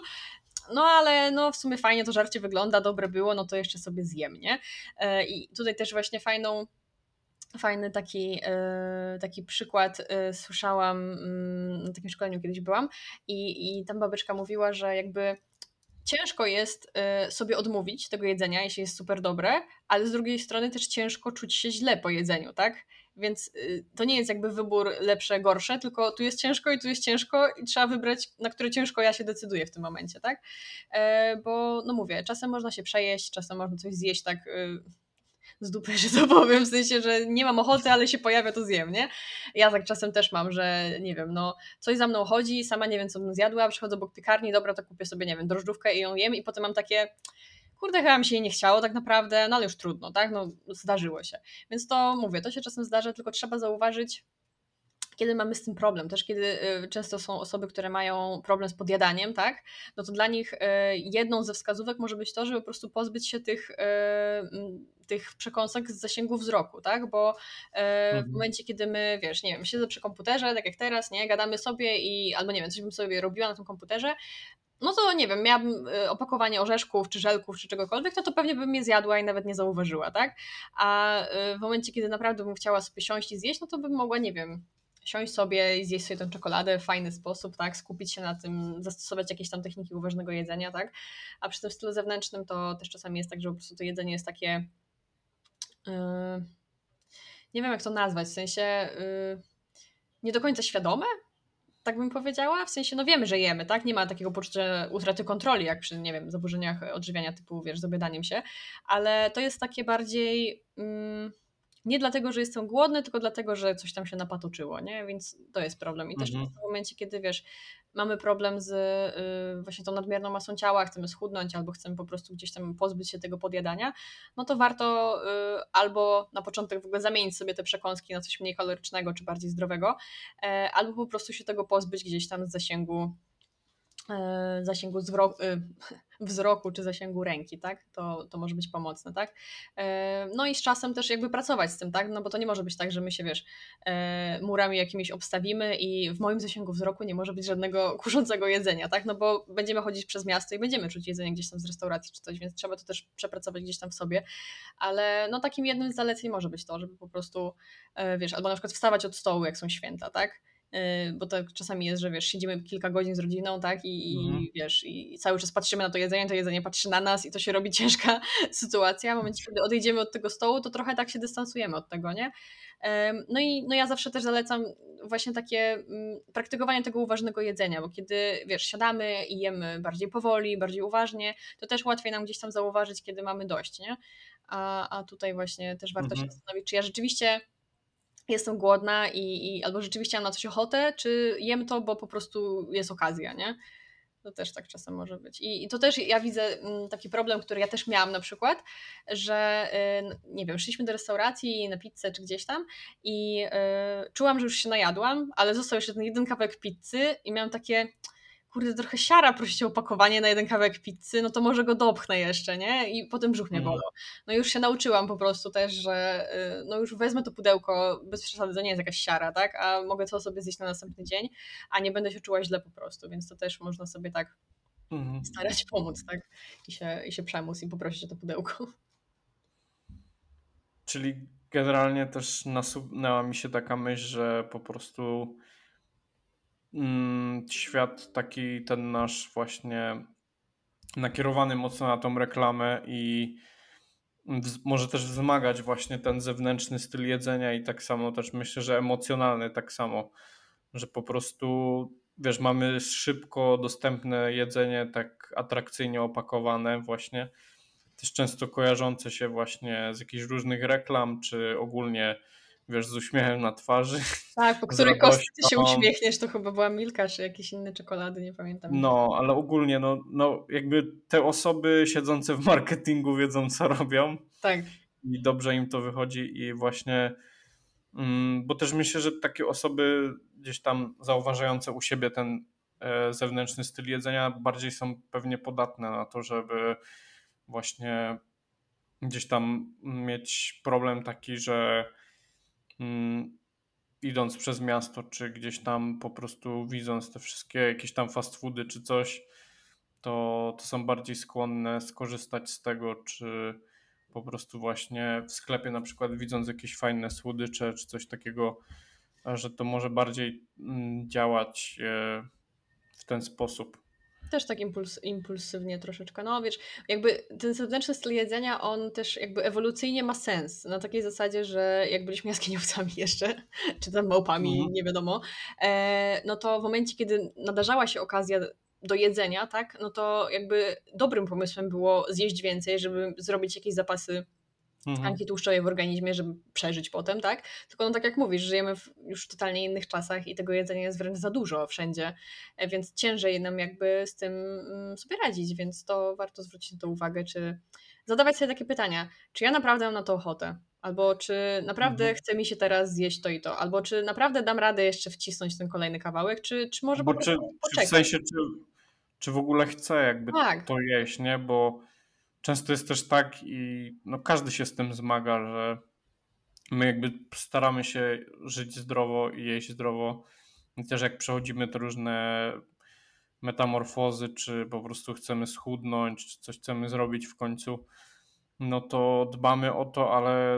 no ale no w sumie fajnie to żarcie wygląda, dobre było, no to jeszcze sobie zjem, nie? E, I tutaj też właśnie fajną fajny taki, e, taki przykład e, słyszałam, mm, na takim szkoleniu kiedyś byłam i, i tam babeczka mówiła, że jakby ciężko jest sobie odmówić tego jedzenia, jeśli jest super dobre, ale z drugiej strony też ciężko czuć się źle po jedzeniu, tak? Więc y, to nie jest jakby wybór lepsze, gorsze, tylko tu jest ciężko i tu jest ciężko i trzeba wybrać, na które ciężko ja się decyduję w tym momencie, tak? E, bo no mówię, czasem można się przejeść, czasem można coś zjeść tak y, z dupy, że to powiem, w sensie, że nie mam ochoty, ale się pojawia, to zjem, nie? Ja tak czasem też mam, że nie wiem, no coś za mną chodzi, sama nie wiem, co bym zjadła, przychodzę obok piekarni, dobra, to kupię sobie, nie wiem, drożdżówkę i ją jem i potem mam takie kurde, chyba mi się jej nie chciało tak naprawdę, no ale już trudno, tak? No zdarzyło się. Więc to mówię, to się czasem zdarza, tylko trzeba zauważyć, kiedy mamy z tym problem, też kiedy y, często są osoby, które mają problem z podjadaniem, tak, no to dla nich y, jedną ze wskazówek może być to, żeby po prostu pozbyć się tych, y, tych przekąsek z zasięgu wzroku, tak, bo mhm. w momencie, kiedy my, wiesz, nie wiem, siedzę przy komputerze, tak jak teraz, nie, gadamy sobie i albo nie wiem, coś bym sobie robiła na tym komputerze, no to nie wiem, miałabym y, opakowanie orzeszków, czy żelków, czy czegokolwiek, no to pewnie bym je zjadła i nawet nie zauważyła, tak? A y, w momencie, kiedy naprawdę bym chciała sobie siąść i zjeść, no to bym mogła, nie wiem, siąść sobie i zjeść sobie tę czekoladę w fajny sposób, tak? Skupić się na tym, zastosować jakieś tam techniki uważnego jedzenia, tak? A przy tym stylu zewnętrznym to też czasami jest tak, że po prostu to jedzenie jest takie. Yy, nie wiem, jak to nazwać, w sensie. Yy, nie do końca świadome, tak bym powiedziała. W sensie, no wiemy, że jemy, tak? Nie ma takiego poczucia utraty kontroli, jak przy, nie wiem, zaburzeniach odżywiania typu, wiesz, z się, ale to jest takie bardziej... Mm, nie dlatego, że jestem głodny, tylko dlatego, że coś tam się napatoczyło, nie? Więc to jest problem. I też mhm. w momencie, kiedy wiesz, mamy problem z y, właśnie tą nadmierną masą ciała, chcemy schudnąć albo chcemy po prostu gdzieś tam pozbyć się tego podjadania, no to warto y, albo na początek w ogóle zamienić sobie te przekąski na coś mniej kalorycznego czy bardziej zdrowego, e, albo po prostu się tego pozbyć gdzieś tam z zasięgu zasięgu zwro- y, wzroku czy zasięgu ręki, tak? To, to może być pomocne, tak? E, no i z czasem też jakby pracować z tym, tak? No bo to nie może być tak, że my się, wiesz, e, murami jakimiś obstawimy i w moim zasięgu wzroku nie może być żadnego kuszącego jedzenia, tak? No bo będziemy chodzić przez miasto i będziemy czuć jedzenie gdzieś tam z restauracji czy coś, więc trzeba to też przepracować gdzieś tam w sobie, ale no takim jednym z zaleceń może być to, żeby po prostu, e, wiesz, albo na przykład wstawać od stołu, jak są święta, tak? Y, bo tak czasami jest, że wiesz, siedzimy kilka godzin z rodziną, tak, i, Mhm. i wiesz, i cały czas patrzymy na to jedzenie, to jedzenie patrzy na nas i to się robi ciężka sytuacja. W momencie, kiedy odejdziemy od tego stołu, to trochę tak się dystansujemy od tego, nie? No i no ja zawsze też zalecam właśnie takie mm, praktykowanie tego uważnego jedzenia, bo kiedy, wiesz, siadamy i jemy bardziej powoli, bardziej uważnie, to też łatwiej nam gdzieś tam zauważyć, kiedy mamy dość, nie? A, a tutaj właśnie też warto się Mhm. zastanowić, czy ja rzeczywiście jestem głodna i, i albo rzeczywiście mam na coś ochotę, czy jem to, bo po prostu jest okazja, nie? To też tak czasem może być. I, i to też ja widzę mm, taki problem, który ja też miałam na przykład, że y, nie wiem, szliśmy do restauracji na pizzę czy gdzieś tam i y, czułam, że już się najadłam, ale został jeszcze ten jeden kawałek pizzy i miałam takie kurde, trochę siara prosić o opakowanie na jeden kawałek pizzy, no to może go dopchnę jeszcze, nie? I potem brzuch mnie Mhm. bolał. No już się nauczyłam po prostu też, że y, no już wezmę to pudełko, bez przesady, to nie jest jakaś siara, tak? A mogę to sobie zjeść na następny dzień, a nie będę się czuła źle po prostu, więc to też można sobie tak Mhm. starać pomóc, tak? I się, i się przemóc i poprosić o to pudełko. Czyli generalnie też nasunęła mi się taka myśl, że po prostu mm, świat taki ten nasz właśnie nakierowany mocno na tą reklamę i może też wzmagać właśnie ten zewnętrzny styl jedzenia i tak samo też myślę, że emocjonalny tak samo, że po prostu wiesz, mamy szybko dostępne jedzenie tak atrakcyjnie opakowane właśnie, też często kojarzące się właśnie z jakichś różnych reklam, czy ogólnie wiesz, z uśmiechem na twarzy. Tak, po której kostce się uśmiechniesz, to chyba była Milka, czy jakieś inne czekolady, nie pamiętam. No, ale ogólnie, no, no jakby te osoby siedzące w marketingu wiedzą, co robią Tak, i dobrze im to wychodzi i właśnie, mm, bo też myślę, że takie osoby gdzieś tam zauważające u siebie ten e, zewnętrzny styl jedzenia bardziej są pewnie podatne na to, żeby właśnie gdzieś tam mieć problem taki, że mm, idąc przez miasto, czy gdzieś tam po prostu widząc te wszystkie jakieś tam fast foody czy coś, to, to są bardziej skłonne skorzystać z tego, czy po prostu właśnie w sklepie na przykład widząc jakieś fajne słodycze czy coś takiego, że to może bardziej mm, działać e, w ten sposób. Też tak impuls, impulsywnie troszeczkę. No wiesz, jakby ten zewnętrzny styl jedzenia, on też jakby ewolucyjnie ma sens. Na takiej zasadzie, że jak byliśmy jaskiniowcami jeszcze, czy tam małpami, Mhm. nie wiadomo, e, no to w momencie, kiedy nadarzała się okazja do jedzenia, tak, no to jakby dobrym pomysłem było zjeść więcej, żeby zrobić jakieś zapasy. Tkanki tłuszczowej w organizmie, żeby przeżyć potem, tak? Tylko no tak jak mówisz, żyjemy w już totalnie innych czasach i tego jedzenia jest wręcz za dużo wszędzie, e, więc ciężej nam jakby z tym mm, sobie radzić, więc to warto zwrócić na to uwagę, czy zadawać sobie takie pytania, czy ja naprawdę mam na to ochotę? Albo czy naprawdę Mhm. chce mi się teraz zjeść to i to? Albo czy naprawdę dam radę jeszcze wcisnąć ten kolejny kawałek? Czy, czy może Bo po czy, czy w sensie, czy, czy w ogóle chce jakby Tak. to jeść, nie? Bo często jest też tak i no każdy się z tym zmaga, że my jakby staramy się żyć zdrowo i jeść zdrowo. I też jak przechodzimy te różne metamorfozy, czy po prostu chcemy schudnąć, czy coś chcemy zrobić w końcu, no to dbamy o to, ale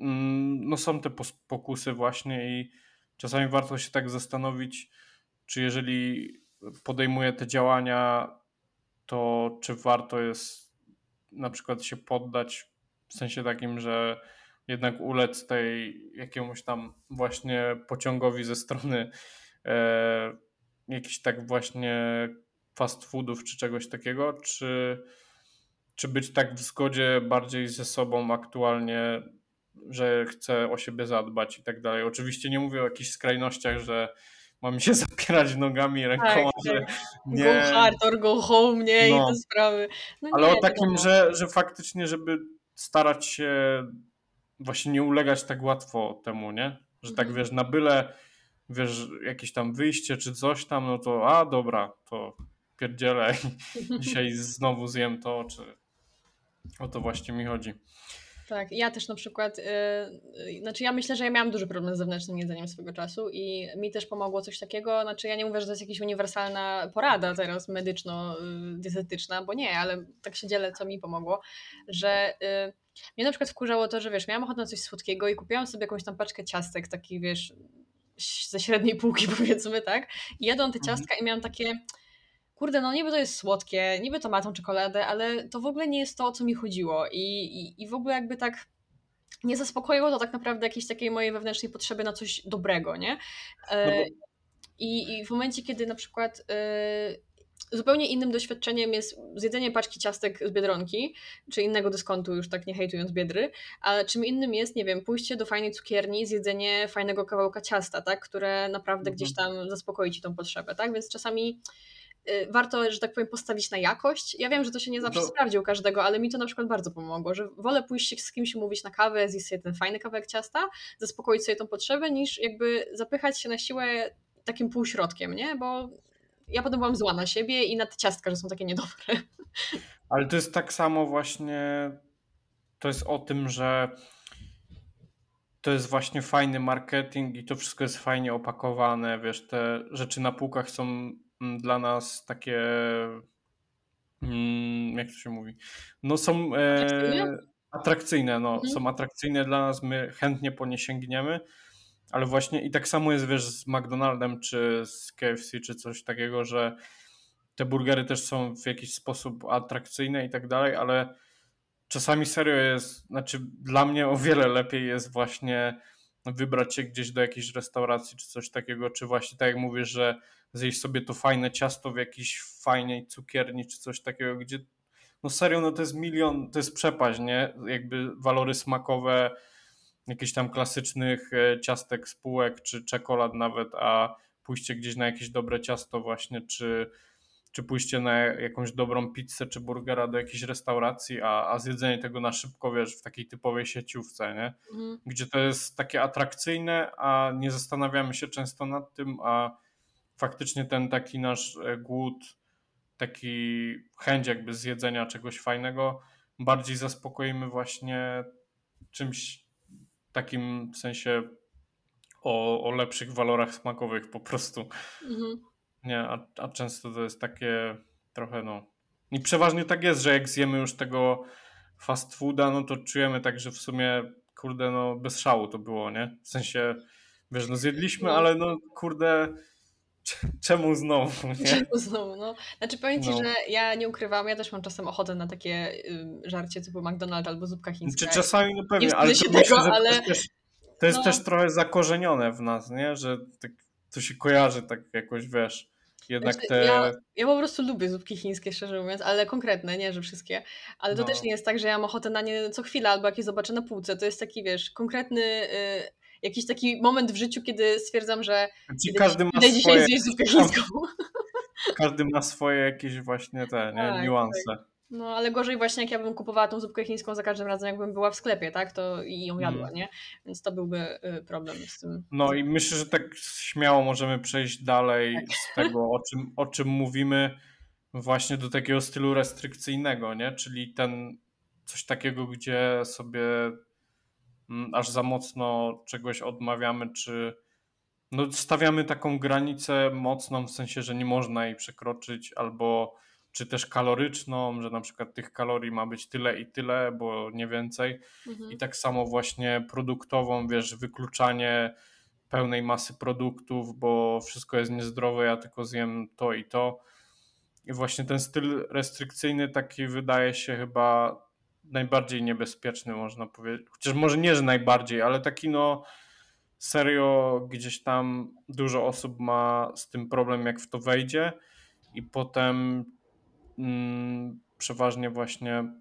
mm, no są te pokusy właśnie i czasami warto się tak zastanowić, czy jeżeli podejmuję te działania, to czy warto jest na przykład się poddać w sensie takim, że jednak ulec tej jakiemuś tam właśnie pociągowi ze strony e, jakichś tak właśnie fast foodów czy czegoś takiego, czy, czy być tak w zgodzie bardziej ze sobą aktualnie, że chcę o siebie zadbać i tak dalej. Oczywiście nie mówię o jakichś skrajnościach, że mamy się zapierać nogami i Tak, rękoma, że tak. Go nie, hard or go home, nie? I No. te sprawy. No ale nie, o takim, wiadomo. że, że faktycznie, żeby starać się właśnie nie ulegać tak łatwo temu, nie? Że tak Mhm. wiesz, na byle wiesz, jakieś tam wyjście czy coś tam, no to a dobra, to pierdzielę i dzisiaj znowu zjem to, czy o to właśnie mi chodzi. Tak, ja też na przykład, yy, znaczy ja myślę, że ja miałam duży problem z zewnętrznym jedzeniem swego czasu i mi też pomogło coś takiego, znaczy ja nie mówię, że to jest jakaś uniwersalna porada teraz medyczno-dietetyczna, bo nie, ale tak się dzielę, co mi pomogło, że yy, mnie na przykład wkurzało to, że wiesz, miałam ochotę na coś słodkiego i kupiłam sobie jakąś tam paczkę ciastek, takich wiesz, ze średniej półki powiedzmy, tak, i jadłam te Mhm. ciastka i miałam takie kurde, no niby to jest słodkie, niby to ma tą czekoladę, ale to w ogóle nie jest to, o co mi chodziło. I, i, i w ogóle jakby tak nie zaspokoiło to tak naprawdę jakiejś takiej mojej wewnętrznej potrzeby na coś dobrego, nie? E, No I, I w momencie, kiedy na przykład e, zupełnie innym doświadczeniem jest zjedzenie paczki ciastek z Biedronki, czy innego dyskontu, już tak nie hejtując Biedry, a czym innym jest, nie wiem, pójście do fajnej cukierni, zjedzenie fajnego kawałka ciasta, tak, które naprawdę Mhm. gdzieś tam zaspokoi ci tą potrzebę, tak, więc czasami warto, że tak powiem, postawić na jakość. Ja wiem, że to się nie zawsze To- sprawdzi u każdego, ale mi to na przykład bardzo pomogło, że wolę pójść z kimś umówić na kawę, zjeść sobie ten fajny kawałek ciasta, zaspokoić sobie tą potrzebę, niż jakby zapychać się na siłę takim półśrodkiem, nie? Bo ja potem byłam zła na siebie i na te ciastka, że są takie niedobre. Ale to jest tak samo właśnie, to jest o tym, że to jest właśnie fajny marketing i to wszystko jest fajnie opakowane, wiesz, te rzeczy na półkach są dla nas takie, mm, jak to się mówi, no są e, Atrakcyjne? atrakcyjne, no, Mhm. są atrakcyjne dla nas, my chętnie po nie sięgniemy, ale właśnie i tak samo jest, wiesz, z McDonaldem czy z KFC czy coś takiego, że te burgery też są w jakiś sposób atrakcyjne i tak dalej, ale czasami serio jest, znaczy dla mnie o wiele lepiej jest właśnie wybrać się gdzieś do jakiejś restauracji czy coś takiego, czy właśnie tak jak mówisz, że zjeść sobie to fajne ciasto w jakiejś fajnej cukierni czy coś takiego, gdzie no serio, no to jest milion, to jest przepaść, nie? Jakby walory smakowe jakichś tam klasycznych e, ciastek, spółek czy czekolad nawet, a pójście gdzieś na jakieś dobre ciasto właśnie, czy, czy pójście na jakąś dobrą pizzę czy burgera do jakiejś restauracji, a, a zjedzenie tego na szybko, wiesz, w takiej typowej sieciówce, nie? Mhm. Gdzie to jest takie atrakcyjne, a nie zastanawiamy się często nad tym, a faktycznie ten taki nasz e, głód, taki chęć jakby zjedzenia czegoś fajnego bardziej zaspokoimy właśnie czymś takim w sensie o, o lepszych walorach smakowych po prostu. Mhm. Nie, a, a często to jest takie trochę no. I przeważnie tak jest, że jak zjemy już tego fast fooda, no to czujemy tak, że w sumie kurde, no bez szału to było, nie? W sensie, wiesz, no zjedliśmy, No. ale no kurde, czemu znowu, nie? Czemu znowu, no. Znaczy powiem Ci, No. że ja nie ukrywam, ja też mam czasem ochotę na takie żarcie typu McDonald's albo zupka chińska. Czy czasami, no pewnie, Nie ale to się myślę, tego, że ale- to jest, też, to jest no. też trochę zakorzenione w nas, nie? Że tak, to się kojarzy tak jakoś, wiesz, jednak Znaczy, te... ja, ja po prostu lubię zupki chińskie, szczerze mówiąc, ale konkretne, nie, że wszystkie. Ale to No. też nie jest tak, że ja mam ochotę na nie co chwilę albo jak je zobaczę na półce. To jest taki, wiesz, konkretny y, jakiś taki moment w życiu, kiedy stwierdzam, że idę, każdy ma idę dzisiaj swoje, zjeść zupkę chińską. każdy ma swoje jakieś właśnie te, nie? Tak, Niuanse. No, ale gorzej właśnie jak ja bym kupowała tą zupkę chińską za każdym razem, jakbym była w sklepie, tak, to i ją jadła, Mm. nie? Więc to byłby y, problem z tym. No i myślę, że tak śmiało możemy przejść dalej Tak. z tego, o czym, o czym mówimy, właśnie do takiego stylu restrykcyjnego, nie? Czyli ten coś takiego, gdzie sobie mm, aż za mocno czegoś odmawiamy, czy no, stawiamy taką granicę mocną, w sensie, że nie można jej przekroczyć, albo czy też kaloryczną, że na przykład tych kalorii ma być tyle i tyle, bo nie więcej. Mhm. I tak samo właśnie produktową, wiesz, wykluczanie pełnej masy produktów, bo wszystko jest niezdrowe, ja tylko zjem to i to. I właśnie ten styl restrykcyjny taki wydaje się chyba najbardziej niebezpieczny, można powiedzieć. Chociaż może nie, że najbardziej, ale taki no serio gdzieś tam dużo osób ma z tym problem, jak w to wejdzie i potem mm, przeważnie właśnie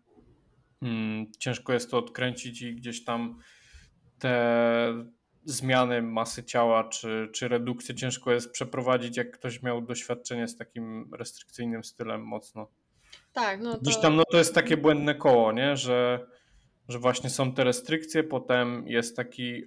mm, ciężko jest to odkręcić i gdzieś tam te zmiany masy ciała czy, czy redukcję ciężko jest przeprowadzić, jak ktoś miał doświadczenie z takim restrykcyjnym stylem mocno. Tak, no to... Gdzieś tam no to jest takie błędne koło, nie? Że, że właśnie są te restrykcje, potem jest taki e,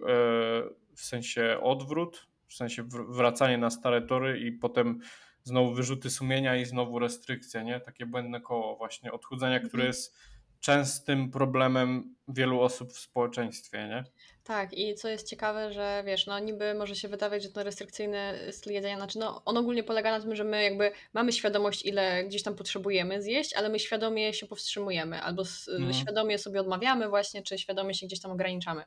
w sensie odwrót, w sensie wr- wracanie na stare tory i potem znowu wyrzuty sumienia i znowu restrykcje, nie? Takie błędne koło właśnie odchudzania, które Mhm. jest częstym problemem wielu osób w społeczeństwie, nie? Tak, i co jest ciekawe, że wiesz, no niby może się wydawać, że ten restrykcyjny styl jedzenia, znaczy no on ogólnie polega na tym, że my jakby mamy świadomość, ile gdzieś tam potrzebujemy zjeść, ale my świadomie się powstrzymujemy, albo Mhm. świadomie sobie odmawiamy właśnie, czy świadomie się gdzieś tam ograniczamy.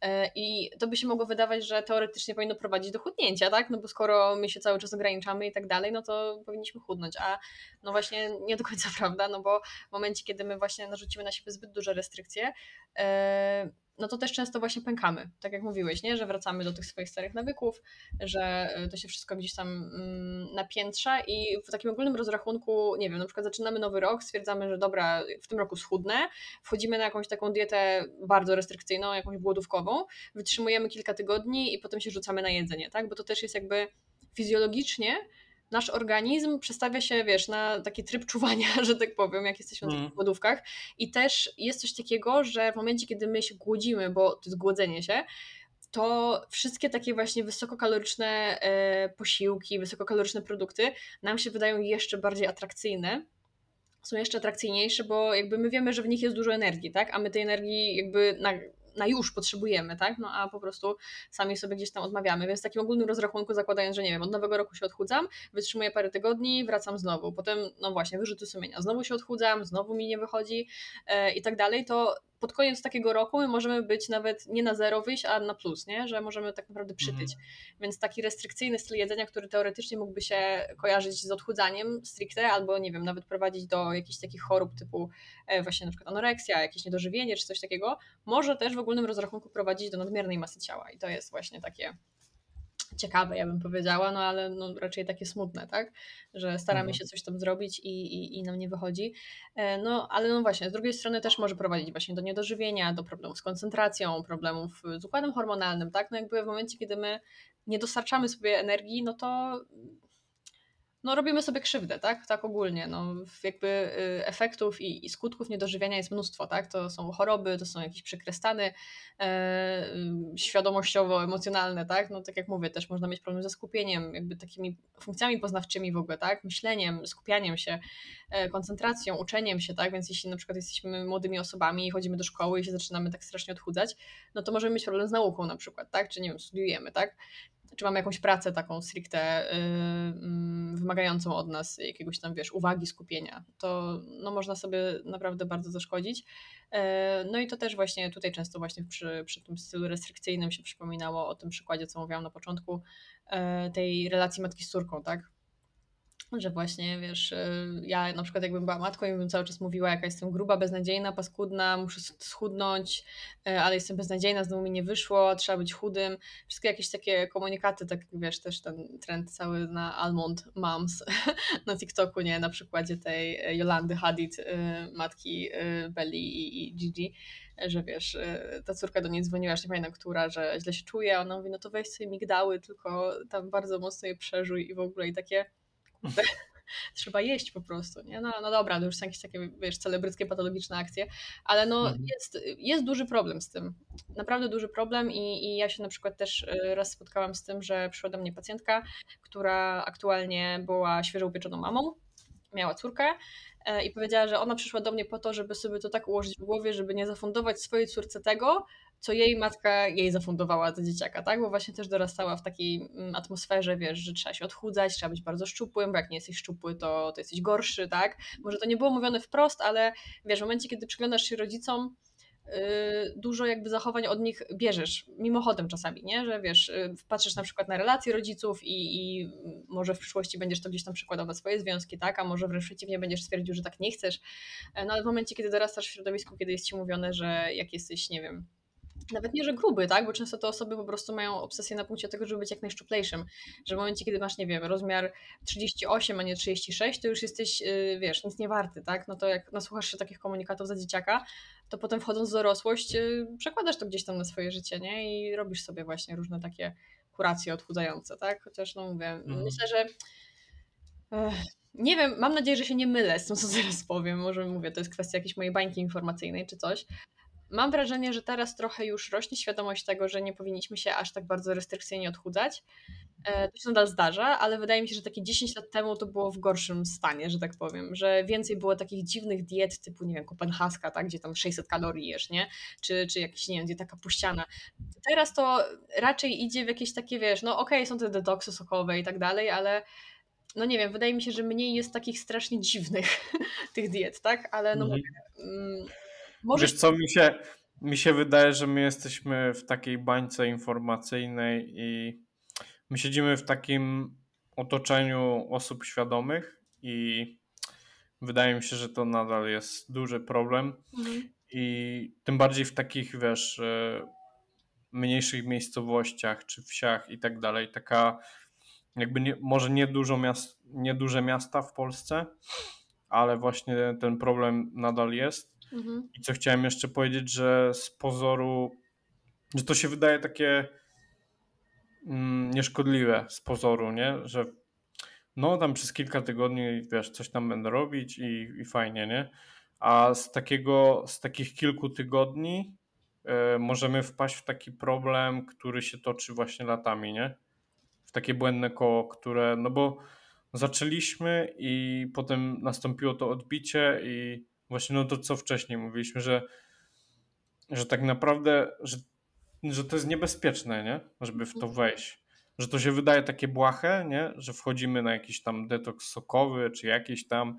E, I to by się mogło wydawać, że teoretycznie powinno prowadzić do chudnięcia, tak? No bo skoro my się cały czas ograniczamy i tak dalej, no to powinniśmy chudnąć, a no właśnie nie do końca prawda, no bo w momencie, kiedy my właśnie narzucimy na siebie zbyt duże restrykcje, no to też często właśnie pękamy, tak jak mówiłeś, nie? że wracamy do tych swoich starych nawyków, że to się wszystko gdzieś tam mm, napiętrza i w takim ogólnym rozrachunku, nie wiem, na przykład zaczynamy nowy rok, stwierdzamy, że dobra, w tym roku schudnę, wchodzimy na jakąś taką dietę bardzo restrykcyjną, jakąś głodówkową, wytrzymujemy kilka tygodni i potem się rzucamy na jedzenie, tak? Bo to też jest jakby fizjologicznie nasz organizm przestawia się, wiesz, na taki tryb czuwania, że tak powiem, jak jesteśmy Mm. takich głodówkach. I też jest coś takiego, że w momencie, kiedy my się głodzimy, bo to jest głodzenie się, to wszystkie takie właśnie wysokokaloryczne e, posiłki, wysokokaloryczne produkty nam się wydają jeszcze bardziej atrakcyjne. Są jeszcze atrakcyjniejsze, bo jakby my wiemy, że w nich jest dużo energii, tak? A my tej energii jakby na, na już potrzebujemy, tak? No a po prostu sami sobie gdzieś tam odmawiamy. Więc w takim ogólnym rozrachunku zakładając, że nie wiem, od nowego roku się odchudzam, wytrzymuję parę tygodni, wracam znowu. Potem, no właśnie, wyrzuty sumienia. Znowu się odchudzam, znowu mi nie wychodzi e, i tak dalej, to pod koniec takiego roku my możemy być nawet nie na zero wyjść, a na plus, nie? że możemy tak naprawdę przytyć. Więc taki restrykcyjny styl jedzenia, który teoretycznie mógłby się kojarzyć z odchudzaniem stricte, albo nie wiem, nawet prowadzić do jakichś takich chorób typu e, właśnie na przykład anoreksja, jakieś niedożywienie czy coś takiego, może też w ogólnym rozrachunku prowadzić do nadmiernej masy ciała. I to jest właśnie takie ciekawe, ja bym powiedziała, no ale no, raczej takie smutne, tak? Że staramy Mhm. się coś tam zrobić i, i, i nam nie wychodzi. E, No, ale no właśnie, z drugiej strony też może prowadzić właśnie do niedożywienia, do problemów z koncentracją, problemów z układem hormonalnym, tak? No jakby w momencie, kiedy my nie dostarczamy sobie energii, no to no robimy sobie krzywdę, tak? Tak ogólnie. No, jakby y, efektów i, i skutków niedożywiania jest mnóstwo, tak? To są choroby, to są jakieś przykre stany e, y, świadomościowo-emocjonalne, tak? No tak jak mówię, też można mieć problem ze skupieniem, jakby takimi funkcjami poznawczymi w ogóle, tak? Myśleniem, skupianiem się, e, koncentracją, uczeniem się, tak? Więc jeśli na przykład jesteśmy młodymi osobami i chodzimy do szkoły i się zaczynamy tak strasznie odchudzać, no to możemy mieć problem z nauką na przykład, tak? Czy nie wiem, studiujemy, tak? Czy mamy jakąś pracę taką stricte yy, yy, wymagającą od nas jakiegoś tam, wiesz, uwagi, skupienia, to no, można sobie naprawdę bardzo zaszkodzić. Yy, no i to też właśnie tutaj często właśnie przy, przy tym stylu restrykcyjnym się przypominało o tym przykładzie, co mówiłam na początku, yy, tej relacji matki z córką, tak? Że właśnie, wiesz, y, ja na przykład jakbym była matką i bym cały czas mówiła, jaka jestem gruba, beznadziejna, paskudna, muszę schudnąć, y, ale jestem beznadziejna, znowu mi nie wyszło, trzeba być chudym. Wszystkie jakieś takie komunikaty, tak wiesz, też ten trend cały na Almond Moms na TikToku, nie? Na przykładzie tej Jolandy Hadid, y, matki Belly i, Gigi, że wiesz, ta córka do niej dzwoniła, już nie pamiętam która, że źle się czuje, a ona mówi, no to weź sobie migdały, tylko tam bardzo mocno je przeżuj i w ogóle i takie trzeba jeść po prostu, nie? No, no dobra, to już są jakieś takie, wiesz, celebryckie, patologiczne akcje, ale no Mhm. jest, jest duży problem z tym. Naprawdę duży problem i, i ja się na przykład też y, raz spotkałam z tym, że przyszła do mnie pacjentka, która aktualnie była świeżo upieczoną mamą, miała córkę e, i powiedziała, że ona przyszła do mnie po to, żeby sobie to tak ułożyć w głowie, żeby nie zafundować swojej córce tego, co jej matka jej zafundowała za dzieciaka, tak? Bo właśnie też dorastała w takiej mm, atmosferze, wiesz, że trzeba się odchudzać, trzeba być bardzo szczupłym, bo jak nie jesteś szczupły, to, to jesteś gorszy, tak? Może to nie było mówione wprost, ale wiesz, w momencie, kiedy przyglądasz się rodzicom, yy, dużo jakby zachowań od nich bierzesz, mimochodem czasami, nie? Że wiesz, yy, patrzysz na przykład na relacje rodziców i, i może w przyszłości będziesz to gdzieś tam przekładał na swoje związki, tak? A może wręcz przeciwnie będziesz stwierdził, że tak nie chcesz. E, No ale w momencie, kiedy dorastasz w środowisku, kiedy jest ci mówione, że jak jesteś, nie wiem, nawet nie, że gruby, tak? Bo często te osoby po prostu mają obsesję na punkcie tego, żeby być jak najszczuplejszym. Że w momencie, kiedy masz, nie wiem, rozmiar 38, a nie 36, to już jesteś, yy, wiesz, nic nie warty, tak? No to jak nasłuchasz się takich komunikatów za dzieciaka, to potem wchodząc w dorosłość, yy, przekładasz to gdzieś tam na swoje życie, nie? I robisz sobie właśnie różne takie kuracje odchudzające, tak? Chociaż, no mówię, Mhm. myślę, że nie wiem, mam nadzieję, że się nie mylę z tym, co zaraz powiem. Może mówię, to jest kwestia jakiejś mojej bańki informacyjnej czy coś. Mam wrażenie, że teraz trochę już rośnie świadomość tego, że nie powinniśmy się aż tak bardzo restrykcyjnie odchudzać. E, to się nadal zdarza, ale wydaje mi się, że takie 10 lat temu to było w gorszym stanie, że tak powiem, że więcej było takich dziwnych diet typu, nie wiem, kopenhaska, tak, gdzie tam 600 kalorii jesz, nie? Czy, czy jakieś, nie wiem, dieta kapuściana. Teraz to raczej idzie w jakieś takie, wiesz, no okej, okay, są te detoksy sokowe i tak dalej, ale no nie wiem, wydaje mi się, że mniej jest takich strasznie dziwnych tych diet, tak? Ale no Mhm. Wiesz co, mi się, mi się wydaje, że my jesteśmy w takiej bańce informacyjnej i my siedzimy w takim otoczeniu osób świadomych i wydaje mi się, że to nadal jest duży problem. Mhm. I tym bardziej w takich, wiesz, e, mniejszych miejscowościach czy wsiach i tak dalej. Taka jakby nie, może nie, dużo miast, nie duże miasta w Polsce, ale właśnie ten problem nadal jest. Mhm. I co chciałem jeszcze powiedzieć, że z pozoru, że to się wydaje takie mm, nieszkodliwe z pozoru, nie? Że no tam przez kilka tygodni, wiesz, coś tam będę robić i, i fajnie, nie? A z takiego, z takich kilku tygodni y, możemy wpaść w taki problem, który się toczy właśnie latami, nie? W takie błędne koło, które, no bo zaczęliśmy i potem nastąpiło to odbicie i właśnie no to co wcześniej mówiliśmy, że, że tak naprawdę, że, że to jest niebezpieczne, nie? Żeby w to Mhm. wejść. Że to się wydaje takie błahe, nie? Że wchodzimy na jakiś tam detoks sokowy, czy jakiś tam,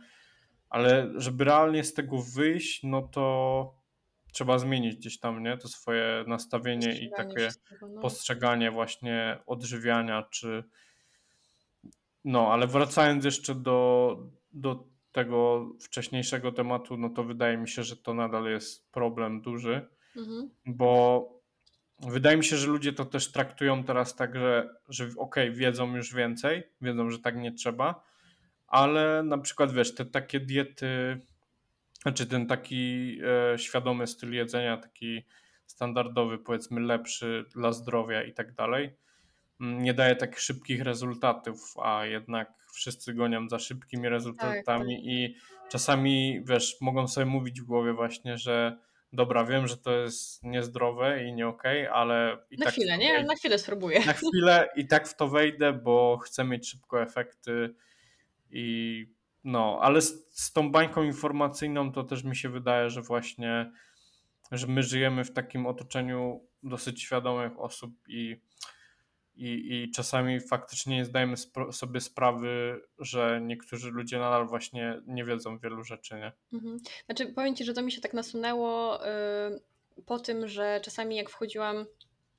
ale żeby realnie z tego wyjść, no to trzeba zmienić gdzieś tam, nie? To swoje nastawienie i takie no. postrzeganie właśnie odżywiania, czy no, ale wracając jeszcze do, do tego wcześniejszego tematu, no to wydaje mi się, że to nadal jest problem duży, Mhm. bo wydaje mi się, że ludzie to też traktują teraz tak, że, że okej, okay, wiedzą już więcej, wiedzą, że tak nie trzeba, ale na przykład wiesz, te takie diety, znaczy ten taki e, świadomy styl jedzenia, taki standardowy, powiedzmy lepszy dla zdrowia i tak dalej, nie daje tak szybkich rezultatów, a jednak wszyscy gonią za szybkimi rezultatami tak, tak. i czasami, wiesz, mogą sobie mówić w głowie właśnie, że dobra, wiem, że to jest niezdrowe i nie okej, okay, ale na tak chwilę, nie? Na chwilę spróbuję. Na chwilę i tak w to wejdę, bo chcę mieć szybko efekty i no, ale z, z tą bańką informacyjną to też mi się wydaje, że właśnie, że my żyjemy w takim otoczeniu dosyć świadomych osób i i, i czasami faktycznie nie zdajemy spro- sobie sprawy, że niektórzy ludzie nadal właśnie nie wiedzą wielu rzeczy, nie? Mhm. Znaczy, powiem Ci, że to mi się tak nasunęło yy, po tym, że czasami jak wchodziłam